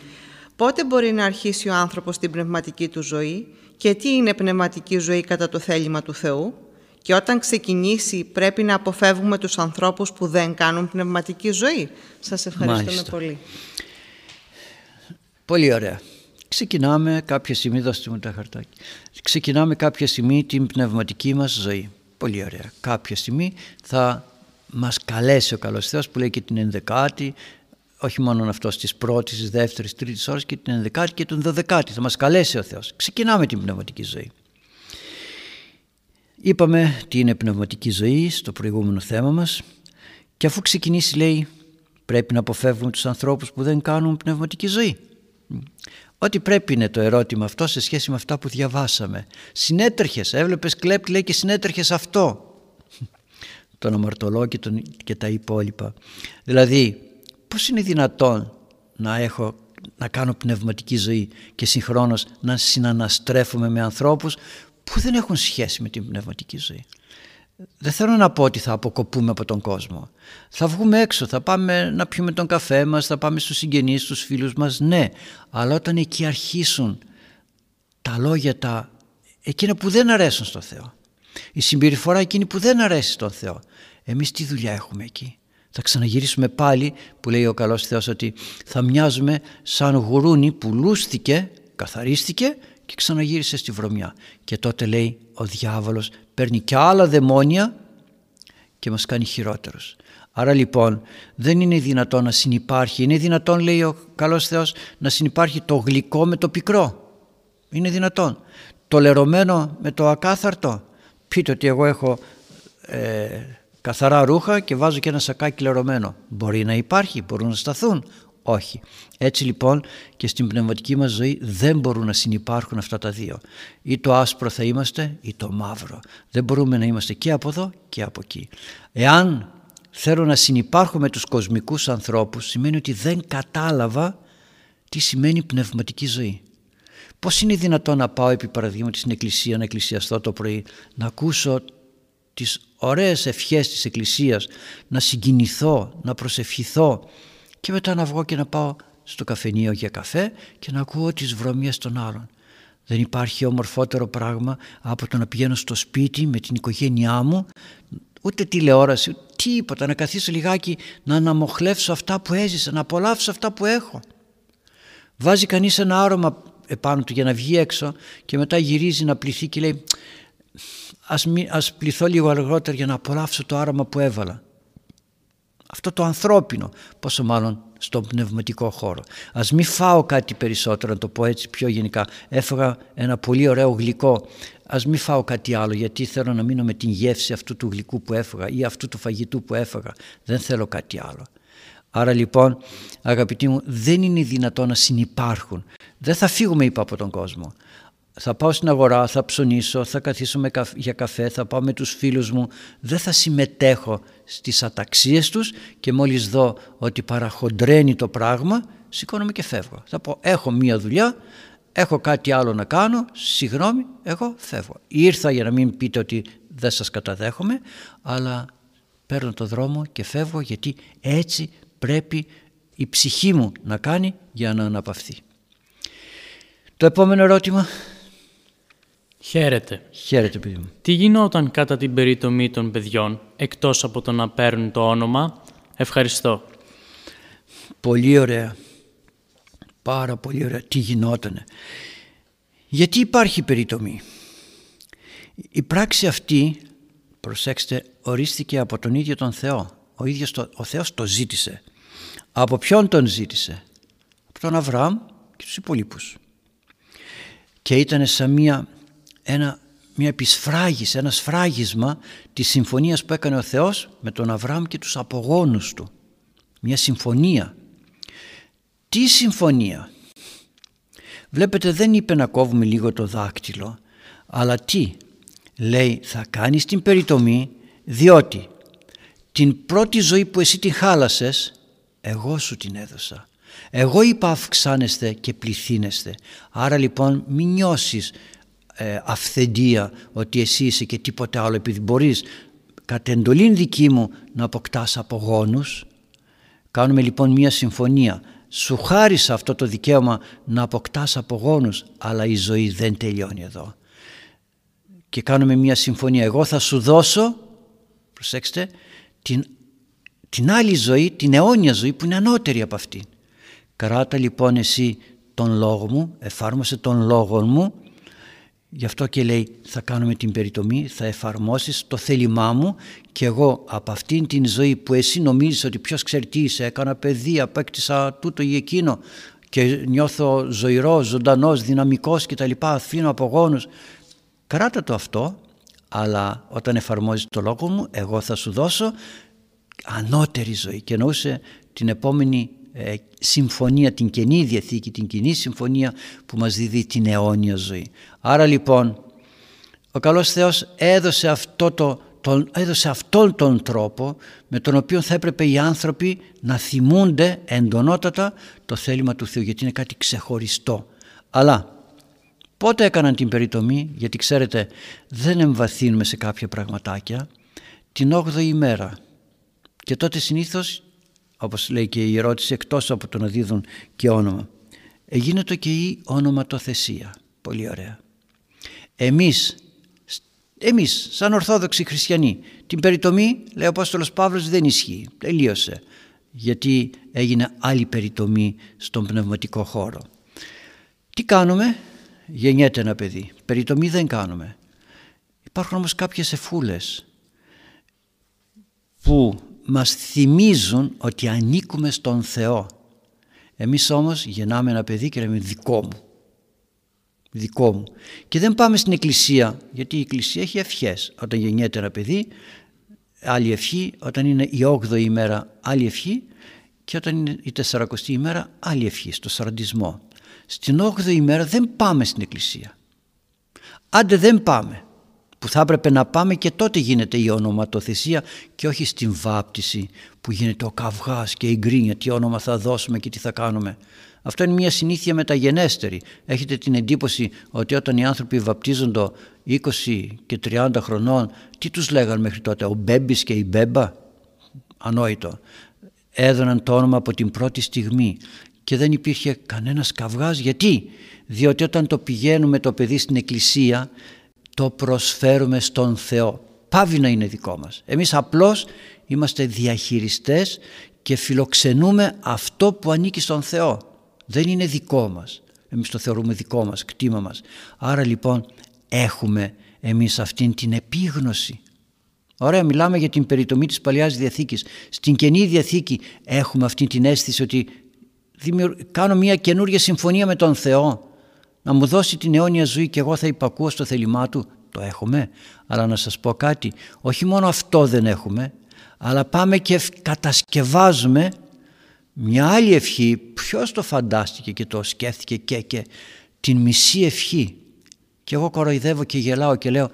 Speaker 2: Πότε μπορεί να αρχίσει ο άνθρωπος την πνευματική του ζωή και τι είναι πνευματική ζωή κατά το θέλημα του Θεού; Και όταν ξεκινήσει πρέπει να αποφεύγουμε τους ανθρώπους που δεν κάνουν πνευματική ζωή; Σας ευχαριστούμε πολύ.
Speaker 1: Πολύ ωραία. Ξεκινάμε κάποια στιγμή, δώστε μου τα χαρτάκια. Ξεκινάμε κάποια στιγμή την πνευματική μας ζωή. Πολύ ωραία. Κάποια στιγμή θα μας καλέσει ο καλός Θεός που λέει και την ενδεκάτη, όχι μόνο αυτός στις πρώτες, στις δεύτερες, τρίτες ώρες και την ενδεκάτη και τον δωδεκάτη. Θα μας καλέσει ο Θεός. Ξεκινάμε την πνευματική ζωή. Είπαμε τι είναι πνευματική ζωή στο προηγούμενο θέμα μας και αφού ξεκινήσει λέει πρέπει να αποφεύγουμε τους ανθρώπους που δεν κάνουν πνευματική ζωή. Ό,τι πρέπει είναι το ερώτημα αυτό σε σχέση με αυτά που διαβάσαμε. Συνέτρεχες, έβλεπες κλέπτη λέει και συνέτρεχες αυτό. τον αμαρτωλό και, τον, και τα υπόλοιπα. Δηλαδή πώς είναι δυνατόν να έχω να κάνω πνευματική ζωή και συγχρόνως να συναναστρέφουμε με ανθρώπους που δεν έχουν σχέση με την πνευματική ζωή; Δεν θέλω να πω ότι θα αποκοπούμε από τον κόσμο. Θα βγούμε έξω, θα πάμε να πιούμε τον καφέ μας, θα πάμε στους συγγενείς, στους φίλους μας, ναι. Αλλά όταν εκεί αρχίσουν τα λόγια τα εκείνα που δεν αρέσουν στον Θεό, η συμπεριφορά εκείνη που δεν αρέσει στον Θεό, εμείς τι δουλειά έχουμε εκεί; Θα ξαναγυρίσουμε πάλι που λέει ο καλός Θεός ότι θα μοιάζουμε σαν γουρούνι που λούστηκε, καθαρίστηκε και ξαναγύρισε στη βρωμιά. Και τότε λέει ο διάβολος παίρνει και άλλα δαιμόνια και μας κάνει χειρότερους. Άρα λοιπόν δεν είναι δυνατόν να συνυπάρχει, είναι δυνατόν λέει ο καλός Θεός να συνυπάρχει το γλυκό με το πικρό. Είναι δυνατόν. Το λερωμένο με το ακάθαρτο. Πείτε ότι εγώ έχω ε, καθαρά ρούχα και βάζω και ένα σακάκι λερωμένο. Μπορεί να υπάρχει, μπορούν να σταθούν. Όχι. Έτσι λοιπόν και στην πνευματική μας ζωή δεν μπορούν να συνεπάρχουν αυτά τα δύο. Ή το άσπρο θα είμαστε ή το μαύρο. Δεν μπορούμε να είμαστε και από εδώ και από εκεί. Εάν θέλω να συνεπάρχω με τους κοσμικούς ανθρώπους σημαίνει ότι δεν κατάλαβα τι σημαίνει πνευματική ζωή. Πώς είναι δυνατόν να πάω επί παραδείγματι στην εκκλησία να εκκλησιαστώ το πρωί, να ακούσω τις ωραίες ευχές της εκκλησίας, να συγκινηθώ, να προσευχηθώ και μετά να βγω και να πάω στο καφενείο για καφέ και να ακούω τις βρωμίες των άλλων. Δεν υπάρχει ομορφότερο πράγμα από το να πηγαίνω στο σπίτι με την οικογένειά μου, ούτε τηλεόραση, ούτε τίποτα, να καθίσω λιγάκι να αναμοχλεύσω αυτά που έζησα, να απολαύσω αυτά που έχω. Βάζει κανείς ένα άρωμα επάνω του για να βγει έξω και μετά γυρίζει να πληθεί και λέει ας, μη, ας πληθώ λίγο αργότερα για να απολαύσω το άρωμα που έβαλα αυτό το ανθρώπινο, πόσο μάλλον στον πνευματικό χώρο. Ας μην φάω κάτι περισσότερο, να το πω έτσι πιο γενικά. Έφαγα ένα πολύ ωραίο γλυκό. Ας μην φάω κάτι άλλο γιατί θέλω να μείνω με την γεύση αυτού του γλυκού που έφαγα ή αυτού του φαγητού που έφαγα. Δεν θέλω κάτι άλλο. Άρα λοιπόν αγαπητοί μου δεν είναι δυνατό να συνυπάρχουν. Δεν θα φύγουμε είπα από τον κόσμο θα πάω στην αγορά, θα ψωνίσω, θα καθίσω για καφέ, θα πάω με τους φίλους μου, δεν θα συμμετέχω στις αταξίες τους και μόλις δω ότι παραχοντρένει το πράγμα, σηκώνομαι και φεύγω. Θα πω έχω μία δουλειά, έχω κάτι άλλο να κάνω, συγγνώμη, εγώ φεύγω. Ήρθα για να μην πείτε ότι δεν σας καταδέχομαι, αλλά παίρνω το δρόμο και φεύγω γιατί έτσι πρέπει η ψυχή μου να κάνει για να αναπαυθεί. Το επόμενο ερώτημα
Speaker 3: Χαίρετε.
Speaker 1: Χαίρετε παιδί μου.
Speaker 3: Τι γινόταν κατά την περιτομή των παιδιών, εκτός από το να παίρνουν το όνομα; Ευχαριστώ.
Speaker 1: Πολύ ωραία. Πάρα πολύ ωραία. Τι γινότανε. Γιατί υπάρχει περιτομή; Η πράξη αυτή, προσέξτε, ορίστηκε από τον ίδιο τον Θεό. Ο ίδιος το, ο Θεός το ζήτησε. Από ποιον τον ζήτησε; Από τον Αβραάμ και τους υπολείπους. Και ήταν σαν μία ένα, μια επισφράγιση, ένα σφράγισμα της συμφωνίας που έκανε ο Θεός με τον Αβραάμ και τους απογόνους του. Μια συμφωνία. Τι συμφωνία; Βλέπετε δεν είπε να κόβουμε λίγο το δάκτυλο, αλλά τι. Λέει θα κάνεις την περιτομή διότι την πρώτη ζωή που εσύ την χάλασες εγώ σου την έδωσα. Εγώ είπα αυξάνεστε και πληθύνεστε. Άρα λοιπόν μην νιώσεις ε, αυθεντία ότι εσύ είσαι και τίποτε άλλο επειδή μπορείς κατ' εντολήν δική μου να αποκτάς απογόνους κάνουμε λοιπόν μία συμφωνία. Σου χάρισα αυτό το δικαίωμα να αποκτάς απογόνους αλλά η ζωή δεν τελειώνει εδώ. Και κάνουμε μία συμφωνία. Εγώ θα σου δώσω προσέξτε την, την άλλη ζωή την αιώνια ζωή που είναι ανώτερη από αυτήν. Κράτα λοιπόν εσύ τον λόγο μου εφάρμοσε τον λόγο μου Γι' αυτό και λέει θα κάνουμε την περιτομή, θα εφαρμόσεις το θέλημά μου και εγώ από αυτήν την ζωή που εσύ νομίζεις ότι ποιος ξέρει τι είσαι, έκανα παιδί, απέκτησα τούτο ή εκείνο και νιώθω ζωηρός, ζωντανός, δυναμικός κτλ. Αφήνω απογόνους. Κράτα το αυτό, αλλά όταν εφαρμόζεις το λόγο μου, εγώ θα σου δώσω ανώτερη ζωή. Και εννοούσε την επόμενη ε, συμφωνία, την Καινή Διαθήκη, την Κοινή Συμφωνία που μας δίδει την αιώνια ζωή. Άρα λοιπόν ο καλός Θεός έδωσε, αυτό το, τον, έδωσε αυτόν τον τρόπο με τον οποίο θα έπρεπε οι άνθρωποι να θυμούνται εντονότατα το θέλημα του Θεού γιατί είναι κάτι ξεχωριστό. Αλλά πότε έκαναν την περιτομή γιατί ξέρετε δεν εμβαθύνουμε σε κάποια πραγματάκια την 8η ημέρα και τότε συνήθως όπως λέει και η ερώτηση εκτός από το να δίδουν και όνομα. Έγινε το και η ονοματοθεσία. Πολύ ωραία. Εμείς εμείς σαν Ορθόδοξοι Χριστιανοί την περιτομή λέει ο Απόστολος Παύλος δεν ισχύει. Τελείωσε. Γιατί έγινε άλλη περιτομή στον πνευματικό χώρο. Τι κάνουμε; Γεννιέται ένα παιδί. Περιτομή δεν κάνουμε. Υπάρχουν όμως κάποιες εφούλες που μας θυμίζουν ότι ανήκουμε στον Θεό. Εμείς όμως γεννάμε ένα παιδί και λέμε δικό μου. Δικό μου. Και δεν πάμε στην εκκλησία, γιατί η εκκλησία έχει ευχές. Όταν γεννιέται ένα παιδί, άλλη ευχή. Όταν είναι η 8η ημέρα, άλλη ευχή. Και όταν είναι η 40η ημέρα, άλλη ευχή, στο σαραντισμό. Στην 8η ημέρα δεν πάμε στην εκκλησία. Άντε δεν πάμε που θα έπρεπε να πάμε και τότε γίνεται η ονοματοθεσία και όχι στην βάπτιση που γίνεται ο καυγάς και η γκρίνια τι όνομα θα δώσουμε και τι θα κάνουμε. Αυτό είναι μια συνήθεια μεταγενέστερη. Έχετε την εντύπωση ότι όταν οι άνθρωποι βαπτίζονται 20 και 30 χρονών τι τους λέγανε μέχρι τότε ο Μπέμπης και η Μπέμπα; Ανόητο έδωναν το όνομα από την πρώτη στιγμή και δεν υπήρχε κανένας καυγάς γιατί; Διότι όταν το πηγαίνουμε το παιδί στην εκκλησία το προσφέρουμε στον Θεό. Πάβει να είναι δικό μας. Εμείς απλώς είμαστε διαχειριστές και φιλοξενούμε αυτό που ανήκει στον Θεό. Δεν είναι δικό μας. Εμείς το θεωρούμε δικό μας, κτήμα μας. Άρα λοιπόν έχουμε εμείς αυτήν την επίγνωση. Ωραία, μιλάμε για την περιτομή της Παλαιάς Διαθήκης. Στην Καινή Διαθήκη έχουμε αυτή την αίσθηση ότι κάνω μια καινούργια συμφωνία με τον Θεό να μου δώσει την αιώνια ζωή και εγώ θα υπακούω στο θέλημά του. Το έχουμε. Αλλά να σας πω κάτι. Όχι μόνο αυτό δεν έχουμε. Αλλά πάμε και κατασκευάζουμε μια άλλη ευχή. Ποιος το φαντάστηκε και το σκέφτηκε και, και την μισή ευχή. Και εγώ κοροϊδεύω και γελάω και λέω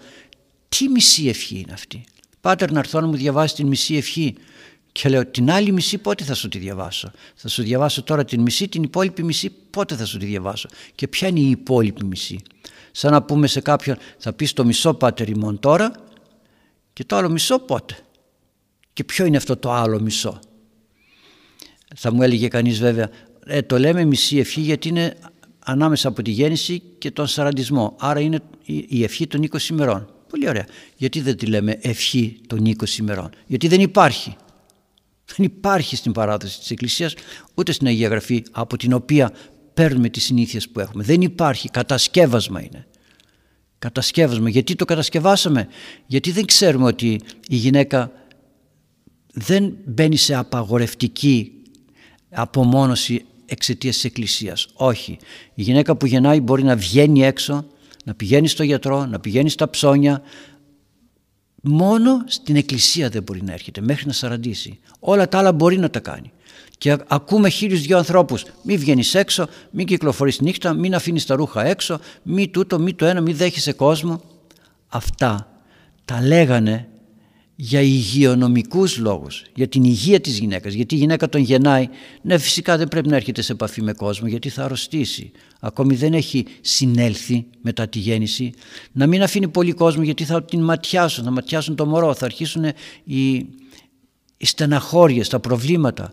Speaker 1: τι μισή ευχή είναι αυτή; Πάτερ να έρθω να μου διαβάσει την μισή ευχή. Και λέω την άλλη μισή πότε θα σου τη διαβάσω; Θα σου διαβάσω τώρα την μισή, την υπόλοιπη μισή πότε θα σου τη διαβάσω; Και ποια είναι η υπόλοιπη μισή; Σαν να πούμε σε κάποιον θα πεις το μισό πάτερ ημών τώρα και το άλλο μισό πότε; Και ποιο είναι αυτό το άλλο μισό; Θα μου έλεγε κανείς βέβαια ε, το λέμε μισή ευχή γιατί είναι ανάμεσα από τη γέννηση και τον σαραντισμό. Άρα είναι η ευχή των 20 ημερών. Πολύ ωραία. Γιατί δεν τη λέμε ευχή των 20 ημερών; Γιατί δεν υπάρχει. Δεν υπάρχει στην παράδοση της Εκκλησίας ούτε στην Αγία Γραφή από την οποία παίρνουμε τις συνήθειες που έχουμε. Δεν υπάρχει, κατασκεύασμα είναι. Κατασκεύασμα. Γιατί το κατασκευάσαμε; Γιατί δεν ξέρουμε ότι η γυναίκα δεν μπαίνει σε απαγορευτική απομόνωση εξαιτίας της Εκκλησίας. Όχι. Η γυναίκα που γεννάει μπορεί να βγαίνει έξω, να πηγαίνει στο γιατρό, να πηγαίνει στα ψώνια, μόνο στην εκκλησία δεν μπορεί να έρχεται μέχρι να σαραντήσει. Όλα τα άλλα μπορεί να τα κάνει. Και ακούμε χίλιους δυο ανθρώπους, μη βγαίνεις έξω, μη κυκλοφορείς νύχτα, μην αφήνεις τα ρούχα έξω, μη τούτο, μη το ένα, μη δέχεσαι κόσμο. Αυτά τα λέγανε για υγειονομικούς λόγους, για την υγεία της γυναίκας, γιατί η γυναίκα τον γεννάει, ναι φυσικά δεν πρέπει να έρχεται σε επαφή με κόσμο γιατί θα αρρωστήσει, ακόμη δεν έχει συνέλθει μετά τη γέννηση, να μην αφήνει πολύ κόσμο γιατί θα την ματιάσουν, θα ματιάσουν το μωρό, θα αρχίσουν οι, οι στεναχώριες, τα προβλήματα,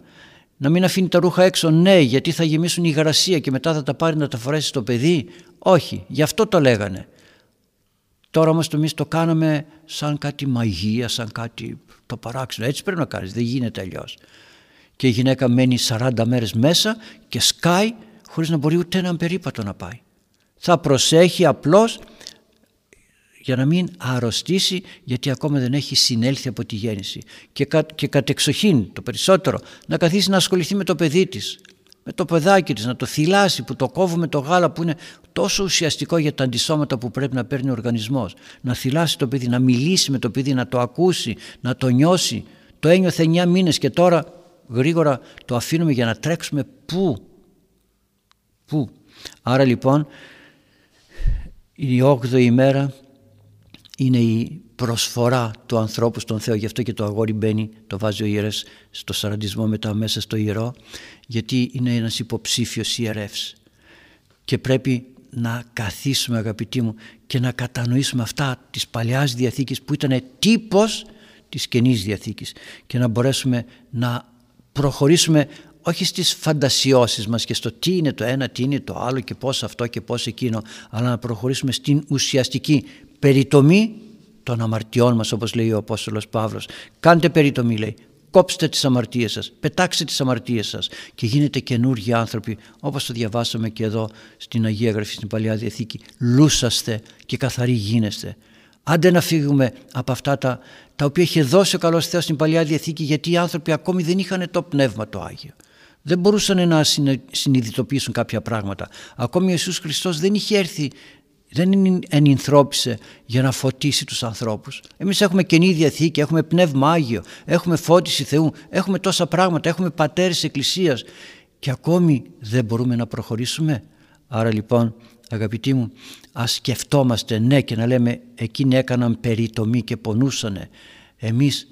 Speaker 1: να μην αφήνει τα ρούχα έξω, ναι, γιατί θα γεμίσουν η γρασία και μετά θα τα πάρει να τα φορέσει στο παιδί. Όχι, γι' αυτό το λέγανε. Τώρα όμως το εμείς το κάναμε σαν κάτι μαγεία, σαν κάτι το παράξενο. Έτσι πρέπει να κάνεις, δεν γίνεται αλλιώς. Και η γυναίκα μένει 40 μέρες μέσα και σκάει χωρίς να μπορεί ούτε έναν περίπατο να πάει. Θα προσέχει απλώς για να μην αρρωστήσει γιατί ακόμα δεν έχει συνέλθει από τη γέννηση και, κα, και κατεξοχήν το περισσότερο να καθίσει να ασχοληθεί με το παιδί της με το παιδάκι της, να το θυλάσει που το κόβουμε το γάλα που είναι τόσο ουσιαστικό για τα αντισώματα που πρέπει να παίρνει ο οργανισμός. Να θυλάσει το παιδί, να μιλήσει με το παιδί, να το ακούσει, να το νιώσει. Το ένιωθε 9 μήνες και τώρα γρήγορα το αφήνουμε για να τρέξουμε πού. Πού. Άρα λοιπόν η 8η ημέρα είναι η προσφορά του ανθρώπου στον Θεό. Γι' αυτό και το αγόρι μπαίνει, το βάζει ο ιερές στο σαραντισμό μετά μέσα στο ιερό, γιατί είναι ένας υποψήφιος ιερεύς. Και πρέπει να καθίσουμε αγαπητοί μου και να κατανοήσουμε αυτά της Παλαιάς Διαθήκης που ήταν τύπος της Καινής Διαθήκης και να μπορέσουμε να προχωρήσουμε όχι στις φαντασιώσεις μας και στο τι είναι το ένα, τι είναι το άλλο και πώς αυτό και πώς εκείνο αλλά να προχωρήσουμε στην ουσιαστική περιτομή των αμαρτιών μας όπως λέει ο Απόστολος Παύλος. Κάντε περιτομή λέει. Κόψτε τις αμαρτίες σας, πετάξτε τις αμαρτίες σας και γίνετε καινούργιοι άνθρωποι όπως το διαβάσαμε και εδώ στην Αγία Γραφή στην Παλιά Διαθήκη. Λούσαστε και καθαροί γίνεστε. Άντε να φύγουμε από αυτά τα, τα οποία είχε δώσει ο καλός Θεός στην Παλιά Διαθήκη γιατί οι άνθρωποι ακόμη δεν είχαν το Πνεύμα το Άγιο. Δεν μπορούσαν να συνειδητοποιήσουν κάποια πράγματα. Ακόμη ο Ιησούς Χριστός δεν είχε έρθει δεν ενυνθρώπισε για να φωτίσει τους ανθρώπους. Εμείς έχουμε Καινή Διαθήκη, έχουμε Πνεύμα Άγιο, έχουμε φώτιση Θεού, έχουμε τόσα πράγματα, έχουμε πατέρες Εκκλησίας και ακόμη δεν μπορούμε να προχωρήσουμε. Άρα λοιπόν αγαπητοί μου ας σκεφτόμαστε ναι και να λέμε εκείνοι έκαναν περιτομή και πονούσανε. Εμείς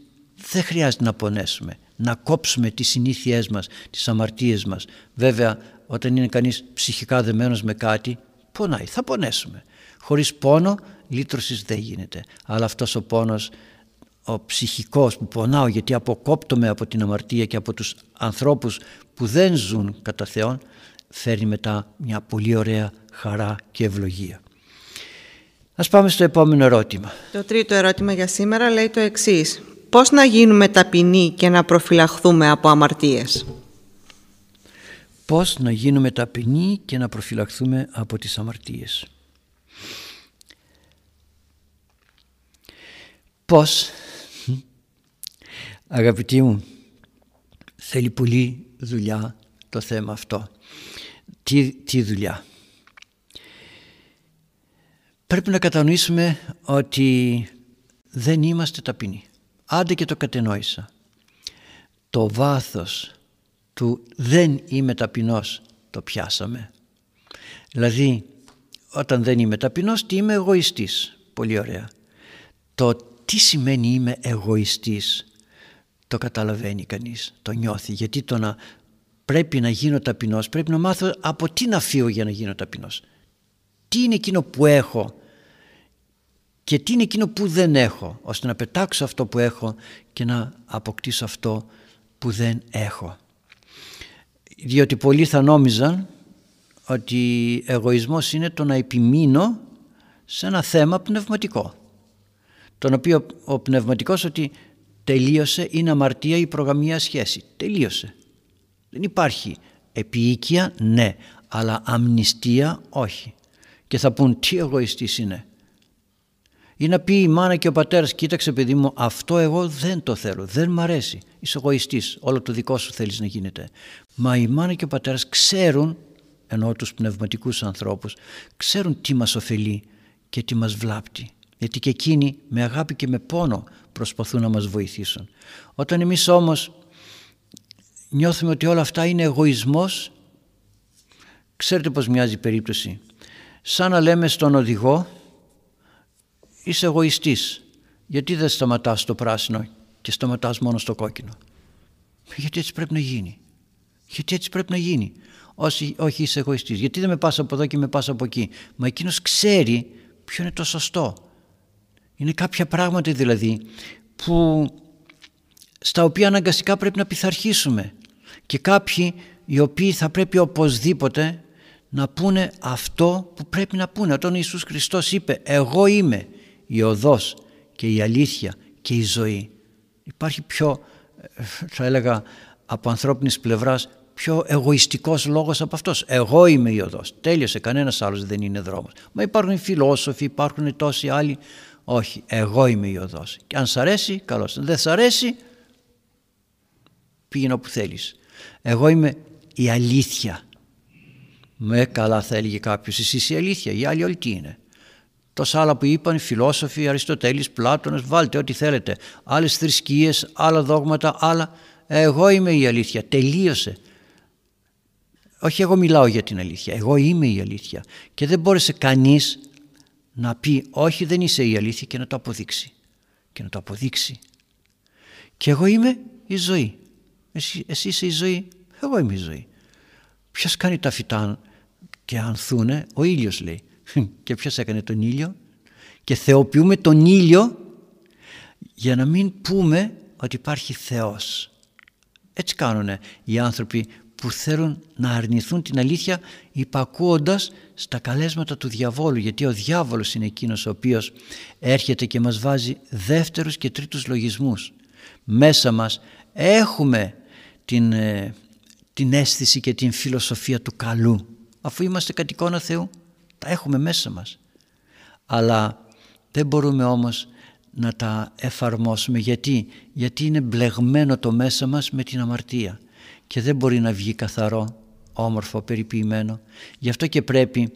Speaker 1: δεν χρειάζεται να πονέσουμε, να κόψουμε τις συνήθειές μας, τις αμαρτίες μας. Βέβαια όταν είναι κανείς ψυχικά δεμένος με κάτι πονάει, θα πονέσουμε. Χωρίς πόνο λύτρωσης δεν γίνεται. Αλλά αυτός ο πόνος ο ψυχικός που πονάω γιατί αποκόπτομαι από την αμαρτία και από τους ανθρώπους που δεν ζουν κατά Θεόν φέρνει μετά μια πολύ ωραία χαρά και ευλογία. Ας πάμε στο επόμενο ερώτημα.
Speaker 2: Το τρίτο ερώτημα για σήμερα λέει το εξής. Πώς να γίνουμε ταπεινοί και να προφυλαχθούμε από αμαρτίες;
Speaker 1: Πώς να γίνουμε ταπεινοί και να προφυλαχθούμε από τις αμαρτίες; Πώς, αγαπητοί μου, θέλει πολύ δουλειά το θέμα αυτό. Τι, τι δουλειά; Πρέπει να κατανοήσουμε ότι δεν είμαστε ταπεινοί. Άντε και το κατενόησα. Το βάθος του δεν είμαι ταπεινός το πιάσαμε. Δηλαδή όταν δεν είμαι ταπεινός τι είμαι εγωιστής. Πολύ ωραία. Το τι σημαίνει είμαι εγωιστής το καταλαβαίνει κανείς, το νιώθει γιατί το να πρέπει να γίνω ταπεινός πρέπει να μάθω από τι να φύγω για να γίνω ταπεινός τι είναι εκείνο που έχω και τι είναι εκείνο που δεν έχω ώστε να πετάξω αυτό που έχω και να αποκτήσω αυτό που δεν έχω διότι πολλοί θα νόμιζαν ότι εγωισμός είναι το να επιμείνω σε ένα θέμα πνευματικό τον οποίο ο πνευματικός ότι τελείωσε είναι αμαρτία η προγαμία σχέση. Τελείωσε. Δεν υπάρχει επίοικια, ναι, αλλά αμνηστία όχι. Και θα πούν τι εγωιστής είναι. Ή να πει η μάνα και ο πατέρας κοίταξε παιδί μου αυτό εγώ δεν το θέλω, δεν μ' αρέσει. Είσαι εγωιστής, όλο το δικό σου θέλεις να γίνεται. Μα η μάνα και ο πατέρας ξέρουν, ενώ τους πνευματικούς ανθρώπους, ξέρουν τι μας ωφελεί και τι μας βλάπτει γιατί και εκείνοι με αγάπη και με πόνο προσπαθούν να μας βοηθήσουν. Όταν εμείς όμως νιώθουμε ότι όλα αυτά είναι εγωισμός, ξέρετε πως μοιάζει η περίπτωση. Σαν να λέμε στον οδηγό, είσαι εγωιστής, γιατί δεν σταματάς στο πράσινο και σταματάς μόνο στο κόκκινο; Γιατί έτσι πρέπει να γίνει. Γιατί έτσι πρέπει να γίνει. Όχι, όχι είσαι εγωιστής. Γιατί δεν με πας από εδώ και με πας από εκεί. Μα εκείνος ξέρει ποιο είναι το σωστό. Είναι κάποια πράγματα δηλαδή που στα οποία αναγκαστικά πρέπει να πειθαρχήσουμε και κάποιοι οι οποίοι θα πρέπει οπωσδήποτε να πούνε αυτό που πρέπει να πούνε. Όταν Ιησούς Χριστός είπε «Εγώ είμαι η οδός και η αλήθεια και η ζωή». Υπάρχει πιο, θα έλεγα από ανθρώπινης πλευράς, πιο εγωιστικός λόγος από αυτός. Εγώ είμαι η οδός. Τέλειωσε, κανένας άλλος δεν είναι δρόμος. Μα υπάρχουν φιλόσοφοι, υπάρχουν τόσοι άλλοι. Όχι, εγώ είμαι η οδός. Και αν σ' αρέσει, καλώς. Αν δεν σ' αρέσει, πήγαινε όπου θέλεις. Εγώ είμαι η αλήθεια. Με καλά θα έλεγε κάποιος, εσύ η αλήθεια, οι άλλοι όλοι τι είναι. Τόσα άλλα που είπαν οι φιλόσοφοι, Αριστοτέλης, Πλάτωνας, βάλτε ό,τι θέλετε. Άλλες θρησκείες, άλλα δόγματα, άλλα. Εγώ είμαι η αλήθεια, τελείωσε. Όχι εγώ μιλάω για την αλήθεια, εγώ είμαι η αλήθεια. Και δεν μπόρεσε κανείς να πει όχι δεν είσαι η αλήθεια και να το αποδείξει. Και να το αποδείξει. Και εγώ είμαι η ζωή. Εσύ, εσύ είσαι η ζωή, εγώ είμαι η ζωή. Ποιος κάνει τα φυτά και ανθούνε, ο ήλιος λέει. Και ποιος έκανε τον ήλιο; Και θεοποιούμε τον ήλιο για να μην πούμε ότι υπάρχει Θεός. Έτσι κάνουν οι άνθρωποι που θέλουν να αρνηθούν την αλήθεια υπακούοντας στα καλέσματα του διαβόλου γιατί ο διάβολος είναι εκείνος ο οποίος έρχεται και μας βάζει δεύτερους και τρίτους λογισμούς. Μέσα μας έχουμε την, ε, την αίσθηση και την φιλοσοφία του καλού. Αφού είμαστε κατ' εικόνα Θεού τα έχουμε μέσα μας. Αλλά δεν μπορούμε όμως να τα εφαρμόσουμε. Γιατί, γιατί είναι μπλεγμένο το μέσα μας με την αμαρτία και δεν μπορεί να βγει καθαρό, όμορφο, περιποιημένο. Γι' αυτό και πρέπει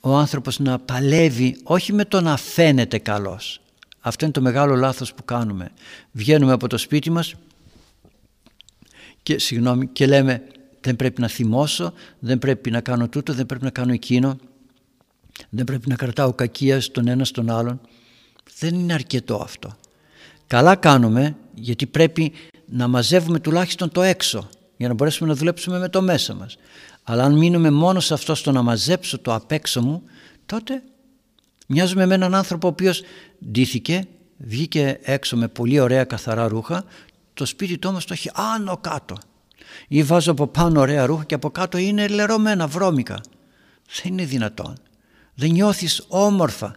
Speaker 1: ο άνθρωπος να παλεύει όχι με το να φαίνεται καλός. Αυτό είναι το μεγάλο λάθος που κάνουμε. Βγαίνουμε από το σπίτι μας και, συγγνώμη, και λέμε δεν πρέπει να θυμώσω, δεν πρέπει να κάνω τούτο, δεν πρέπει να κάνω εκείνο, δεν πρέπει να κρατάω κακία στον ένα στον άλλον. Δεν είναι αρκετό αυτό. Καλά κάνουμε γιατί πρέπει να μαζεύουμε τουλάχιστον το έξω για να μπορέσουμε να δουλέψουμε με το μέσα μας. Αλλά αν μείνουμε μόνο σε αυτό στο να μαζέψω το απ' έξω μου, τότε μοιάζουμε με έναν άνθρωπο ο οποίος ντύθηκε, βγήκε έξω με πολύ ωραία καθαρά ρούχα, το σπίτι του όμως το έχει άνω κάτω. Ή βάζω από πάνω ωραία ρούχα και από κάτω είναι λερωμένα, βρώμικα. Δεν είναι δυνατόν. Δεν νιώθεις όμορφα.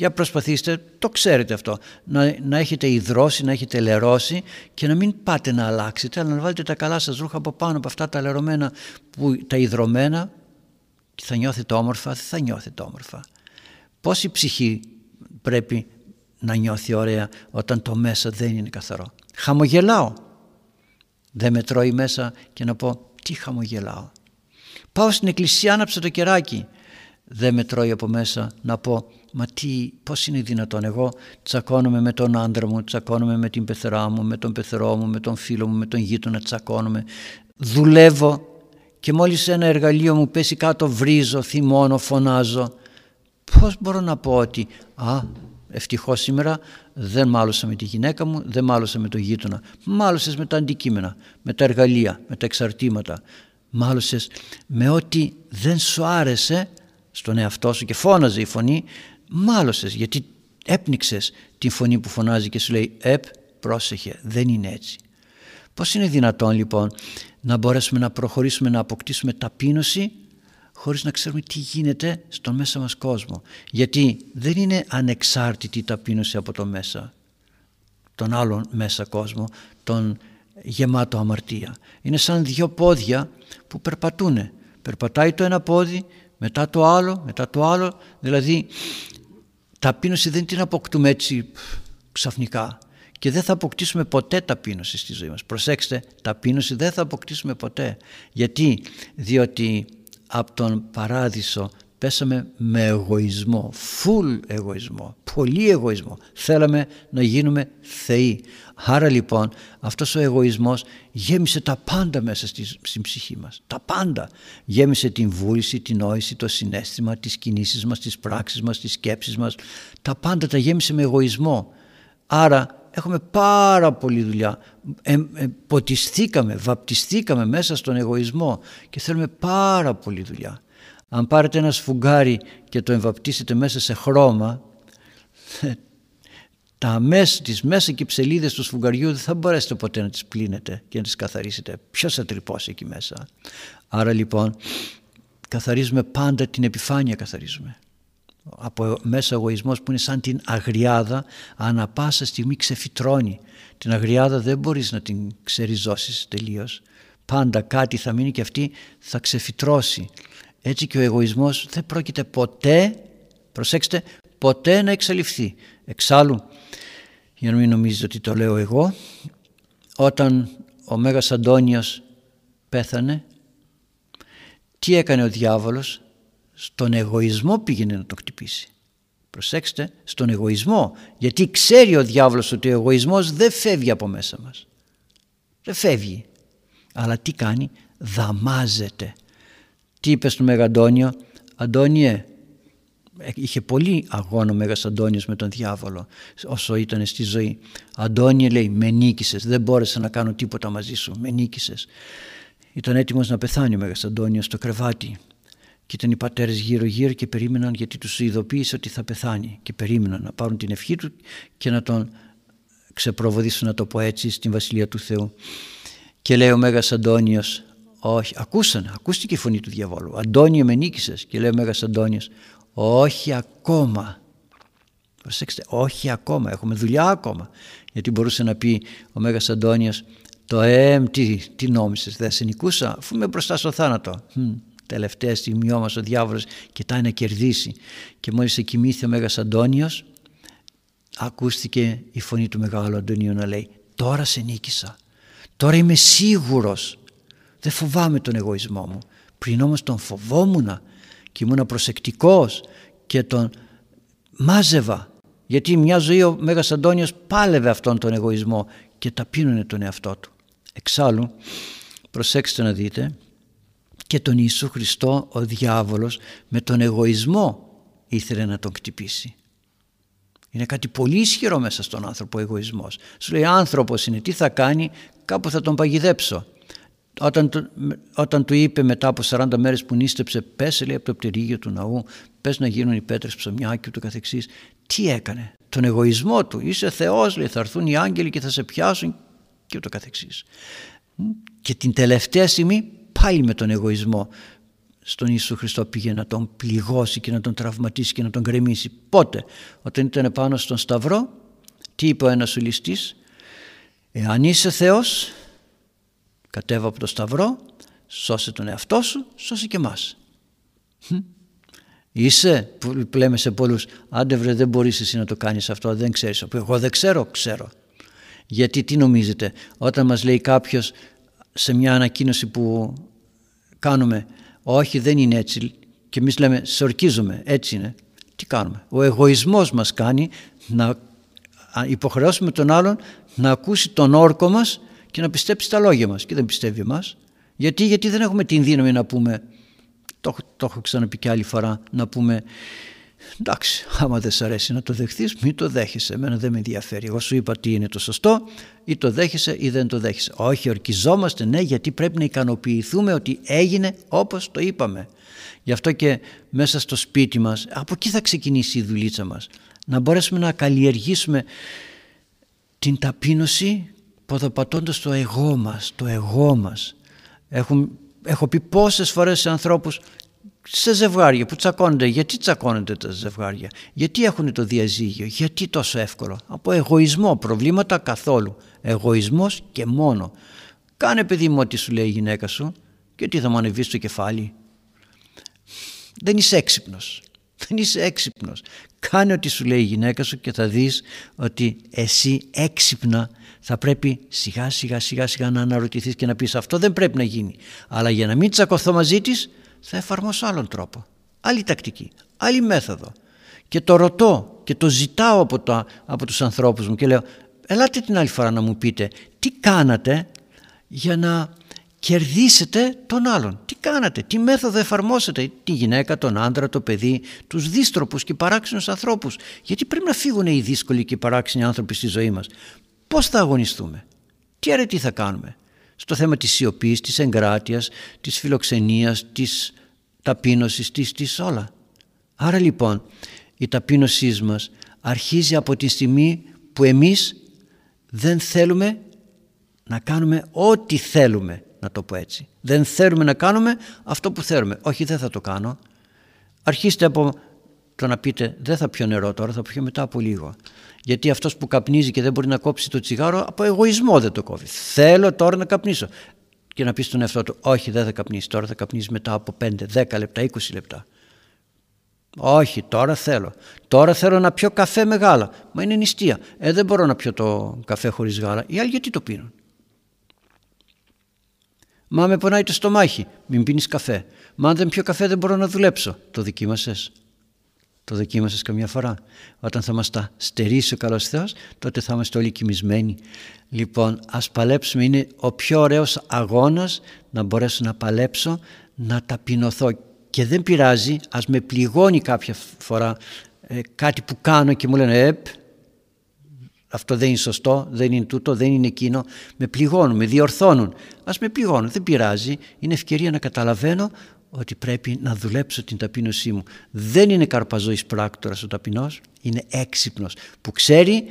Speaker 1: Για προσπαθήστε, το ξέρετε αυτό, να, να έχετε υδρώσει, να έχετε λερώσει και να μην πάτε να αλλάξετε, αλλά να βάλετε τα καλά σας ρούχα από πάνω από αυτά τα λερωμένα, που, τα υδρωμένα και θα νιώθετε όμορφα, δεν θα νιώθετε όμορφα. Πόση ψυχή πρέπει να νιώθει ωραία όταν το μέσα δεν είναι καθαρό; Χαμογελάω. Δεν με τρώει μέσα και να πω τι χαμογελάω. Πάω στην εκκλησία, άναψα το κεράκι. Δεν με τρώει από μέσα να πω Μα τι, πώς είναι δυνατόν εγώ τσακώνομαι με τον άντρα μου, τσακώνομαι με την πεθερά μου, με τον πεθερό μου, με τον φίλο μου, με τον γείτονα τσακώνομαι. Δουλεύω και μόλις ένα εργαλείο μου πέσει κάτω βρίζω, θυμώνω, φωνάζω. Πώς μπορώ να πω ότι «Α, ευτυχώς σήμερα δεν μάλωσα με τη γυναίκα μου, δεν μάλωσα με τον γείτονα». Μάλωσες με τα αντικείμενα, με τα εργαλεία, με τα εξαρτήματα. Μάλωσες με ό,τι δεν σου άρεσε στον εαυτό σου και φώναζε η φωνή μάλωσες γιατί έπνιξες την φωνή που φωνάζει και σου λέει «Επ, πρόσεχε, δεν είναι έτσι». Πώς είναι δυνατόν λοιπόν να μπορέσουμε να προχωρήσουμε να αποκτήσουμε ταπείνωση χωρίς να ξέρουμε τι γίνεται στον μέσα μας κόσμο. Γιατί δεν είναι ανεξάρτητη η ταπείνωση από το μέσα, τον άλλον μέσα κόσμο, τον γεμάτο αμαρτία. Είναι σαν δυο πόδια που περπατούν. Περπατάει το ένα πόδι, μετά το άλλο, μετά το άλλο. Δηλαδή ταπείνωση δεν την αποκτούμε έτσι ξαφνικά και δεν θα αποκτήσουμε ποτέ ταπείνωση στη ζωή μας. Προσέξτε, ταπείνωση δεν θα αποκτήσουμε ποτέ. Γιατί, διότι από τον παράδεισο πέσαμε με εγωισμό, full εγωισμό, πολύ εγωισμό. Θέλαμε να γίνουμε θεοί. Άρα λοιπόν αυτός ο εγωισμός γέμισε τα πάντα μέσα στη, στην ψυχή μας. Τα πάντα. Γέμισε την βούληση, την νόηση, το συνέστημα, τις κινήσεις μας, τις πράξεις μας, τις σκέψεις μας. Τα πάντα τα γέμισε με εγωισμό. Άρα έχουμε πάρα πολλή δουλειά. Ε, ε, ποτιστήκαμε, βαπτιστήκαμε μέσα στον εγωισμό και θέλουμε πάρα πολλή δουλειά. Αν πάρετε ένα σφουγγάρι και το εμβαπτίσετε μέσα σε χρώμα, τα μέσα, τις μέσα κυψελίδες του σφουγγαριού δεν θα μπορέσετε ποτέ να τις πλύνετε και να τις καθαρίσετε. Ποιος θα τρυπώσει εκεί μέσα. Άρα λοιπόν καθαρίζουμε πάντα την επιφάνεια καθαρίζουμε. Από μέσα εγωισμός που είναι σαν την αγριάδα ανά πάσα στιγμή ξεφυτρώνει. Την αγριάδα δεν μπορείς να την ξεριζώσεις τελείως. πάντα κάτι θα μείνει και αυτή θα ξεφυτρώσει. Έτσι και ο εγωισμός δεν πρόκειται ποτέ, προσέξτε, ποτέ να εξαλειφθεί. Εξάλλου, για να μην νομίζετε ότι το λέω εγώ, όταν ο Μέγας Αντώνιος πέθανε, τι έκανε ο διάβολος, στον εγωισμό πήγαινε να το χτυπήσει. Προσέξτε, στον εγωισμό, γιατί ξέρει ο διάβολος ότι ο εγωισμός δεν φεύγει από μέσα μας. Δεν φεύγει. Αλλά τι κάνει, δαμάζεται. Τι είπες στον Μέγα Αντώνιο, Αντώνιε, είχε πολύ αγώνα ο Μέγας Αντώνιος με τον διάβολο όσο ήταν στη ζωή. Αντώνιε λέει, με νίκησες, δεν μπόρεσα να κάνω τίποτα μαζί σου, με νίκησες. Ήταν έτοιμος να πεθάνει ο Μέγας Αντώνιος στο κρεβάτι και ήταν οι πατέρες γύρω γύρω και περίμεναν γιατί τους ειδοποίησε ότι θα πεθάνει και περίμεναν να πάρουν την ευχή του και να τον ξεπροβοδήσουν να το πω έτσι στην Βασιλεία του Θεού. Και λέει ο Μέγας Αντώνιος, όχι, ακούσανε, ακούστηκε η φωνή του διαβόλου. Αντώνιο με νίκησες και λέει ο Μέγας Αντώνιος, όχι ακόμα. Προσέξτε, όχι ακόμα, έχουμε δουλειά ακόμα. Γιατί μπορούσε να πει ο Μέγας Αντώνιος, το εμ, τι, τι νόμισες, δεν σε νικούσα, αφού είμαι μπροστά στο θάνατο. Hm, τελευταία στιγμή όμως ο διάβολος κοιτάει να κερδίσει. Και μόλις σε κοιμήθη ο Μέγας Αντώνιος, ακούστηκε η φωνή του Μεγάλου Αντωνίου να λέει, τώρα σε νίκησα, τώρα είμαι σίγουρος, δεν φοβάμαι τον εγωισμό μου. Πριν όμως τον φοβόμουν και ήμουν προσεκτικός και τον μάζευα γιατί μια ζωή ο Μέγας Αντώνιος πάλευε αυτόν τον εγωισμό και ταπείνωνε τον εαυτό του. Εξάλλου, προσέξτε να δείτε, και τον Ιησού Χριστό ο διάβολος με τον εγωισμό ήθελε να τον κτυπήσει. Είναι κάτι πολύ ισχυρό μέσα στον άνθρωπο ο εγωισμός. Σου λέει άνθρωπος είναι, τι θα κάνει, κάπου θα τον παγιδέψω. Όταν, όταν του είπε μετά από 40 μέρες που νίστεψε πες λέει από το πτερίγιο του ναού πες να γίνουν οι πέτρες ψωμιά και ούτω καθεξής τι έκανε; Τον εγωισμό του. Είσαι Θεός λέει θα έρθουν οι άγγελοι και θα σε πιάσουν και ούτω καθεξής. Και την τελευταία στιγμή πάλι με τον εγωισμό στον Ιησού Χριστό πήγε να τον πληγώσει και να τον τραυματίσει και να τον γκρεμίσει. Πότε; Όταν ήταν πάνω στον Σταυρό τι είπε ο ένας ληστής; Εάν είσαι Θεός κατέβα από το σταυρό, σώσε τον εαυτό σου, σώσε και εμάς. Είσαι, που λέμε σε πολλούς, άντε βρε δεν μπορείς εσύ να το κάνεις αυτό, δεν ξέρεις. Εγώ δεν ξέρω, ξέρω. Γιατί τι νομίζετε, όταν μας λέει κάποιος σε μια ανακοίνωση που κάνουμε, όχι δεν είναι έτσι και εμείς λέμε σε ορκίζομαι, έτσι είναι. Τι κάνουμε. Ο εγωισμός μας κάνει να υποχρεώσουμε τον άλλον να ακούσει τον όρκο μας και να πιστέψει τα λόγια μας και δεν πιστεύει εμάς. Γιατί, γιατί δεν έχουμε την δύναμη να πούμε, το, το έχω ξαναπεί και άλλη φορά, να πούμε εντάξει άμα δεν σ' αρέσει να το δεχθείς μην το δέχεσαι, εμένα δεν με ενδιαφέρει. Εγώ σου είπα τι είναι το σωστό ή το δέχεσαι ή δεν το δέχεσαι. Όχι ορκιζόμαστε ναι γιατί πρέπει να ικανοποιηθούμε ότι έγινε όπως το είπαμε. Γι' αυτό και μέσα στο σπίτι μας, από εκεί θα ξεκινήσει η δουλίτσα μας. Να μπορέσουμε να καλλιεργήσουμε την ταπείνωση ποδοπατώντας το εγώ μας, το εγώ μας. Έχουν, έχω πει πόσες φορές σε ανθρώπους σε ζευγάρια που τσακώνονται. Γιατί τσακώνονται τα ζευγάρια, γιατί έχουν το διαζύγιο, γιατί τόσο εύκολο. Από εγωισμό, προβλήματα καθόλου. Εγωισμός και μόνο. Κάνε παιδί μου ό,τι σου λέει η γυναίκα σου και τι θα μου ανεβεί στο κεφάλι. Δεν είσαι έξυπνος. Δεν είσαι έξυπνος. Κάνε ό,τι σου λέει η γυναίκα σου και θα δεις ότι εσύ έξυπνα θα πρέπει σιγά σιγά σιγά σιγά να αναρωτηθείς και να πεις αυτό δεν πρέπει να γίνει. Αλλά για να μην τσακωθώ μαζί της θα εφαρμόσω άλλον τρόπο. Άλλη τακτική, άλλη μέθοδο. Και το ρωτώ και το ζητάω από, το, από τους ανθρώπους μου και λέω ελάτε την άλλη φορά να μου πείτε τι κάνατε για να κερδίσετε τον άλλον. Τι κάνατε, τι μέθοδο εφαρμόσετε, τη γυναίκα, τον άντρα, το παιδί, τους δύστροπους και παράξενους ανθρώπους. Γιατί πρέπει να φύγουν οι δύσκολοι και παράξενοι άνθρωποι στη ζωή μας πώς θα αγωνιστούμε, τι αρετή θα κάνουμε; Στο θέμα της σιωπής, της εγκράτειας, της φιλοξενίας, της ταπείνωσης, της, της όλα. Άρα λοιπόν η ταπείνωσή μας αρχίζει από τη στιγμή που εμείς δεν θέλουμε να κάνουμε ό,τι θέλουμε, να το πω έτσι. Δεν θέλουμε να κάνουμε αυτό που θέλουμε. Όχι δεν θα το κάνω. Αρχίστε από το να πείτε δεν θα πιω νερό τώρα, θα πιω μετά από λίγο. Γιατί αυτός που καπνίζει και δεν μπορεί να κόψει το τσιγάρο από εγωισμό δεν το κόβει. Θέλω τώρα να καπνίσω. και να πεις στον εαυτό του όχι δεν θα καπνίσεις τώρα θα καπνίσεις μετά από 5, 10 λεπτά, 20 λεπτά. Όχι, τώρα θέλω. Τώρα θέλω να πιω καφέ με γάλα. Μα είναι νηστεία. Ε, δεν μπορώ να πιω το καφέ χωρίς γάλα. Οι άλλοι γιατί το πίνουν; Μα με πονάει το στομάχι. Μην πίνεις καφέ. Μα αν δεν πιω καφέ δεν μπορώ να δουλέψω. Το δοκίμασες; Το δοκίμασες καμιά φορά; Όταν θα μας τα στερήσει ο καλός Θεός, τότε θα είμαστε όλοι κοιμισμένοι. Λοιπόν, ας παλέψουμε. Είναι ο πιο ωραίος αγώνας να μπορέσω να παλέψω, να ταπεινωθώ. Και δεν πειράζει, ας με πληγώνει κάποια φορά ε, κάτι που κάνω και μου λένε «Επ, αυτό δεν είναι σωστό, δεν είναι τούτο, δεν είναι εκείνο». Με πληγώνουν, με διορθώνουν. Ας με πληγώνουν, δεν πειράζει. Είναι ευκαιρία να καταλαβαίνω ότι πρέπει να δουλέψω την ταπείνωσή μου. Δεν είναι καρπαζόης πράκτορας ο ταπεινός, είναι έξυπνος που ξέρει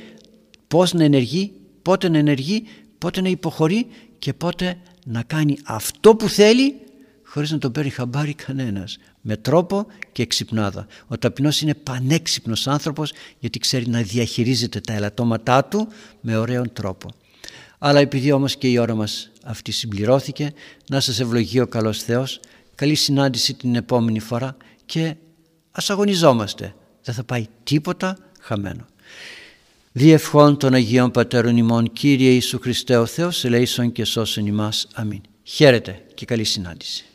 Speaker 1: πώς να ενεργεί, πότε να ενεργεί, πότε να υποχωρεί και πότε να κάνει αυτό που θέλει χωρίς να τον παίρνει χαμπάρι κανένας με τρόπο και εξυπνάδα. Ο ταπεινός είναι πανέξυπνος άνθρωπος γιατί ξέρει να διαχειρίζεται τα ελαττώματά του με ωραίον τρόπο. Αλλά επειδή όμως και η ώρα μας αυτή συμπληρώθηκε, να σας ευλογεί ο καλός Θεός καλή συνάντηση την επόμενη φορά και ας αγωνιζόμαστε. Δεν θα πάει τίποτα χαμένο. Διευχών των Αγίων Πατέρων ημών Κύριε Ιησού Χριστέ ο Θεός ελέησον και σώσον ημάς. Αμήν. Χαίρετε και καλή συνάντηση.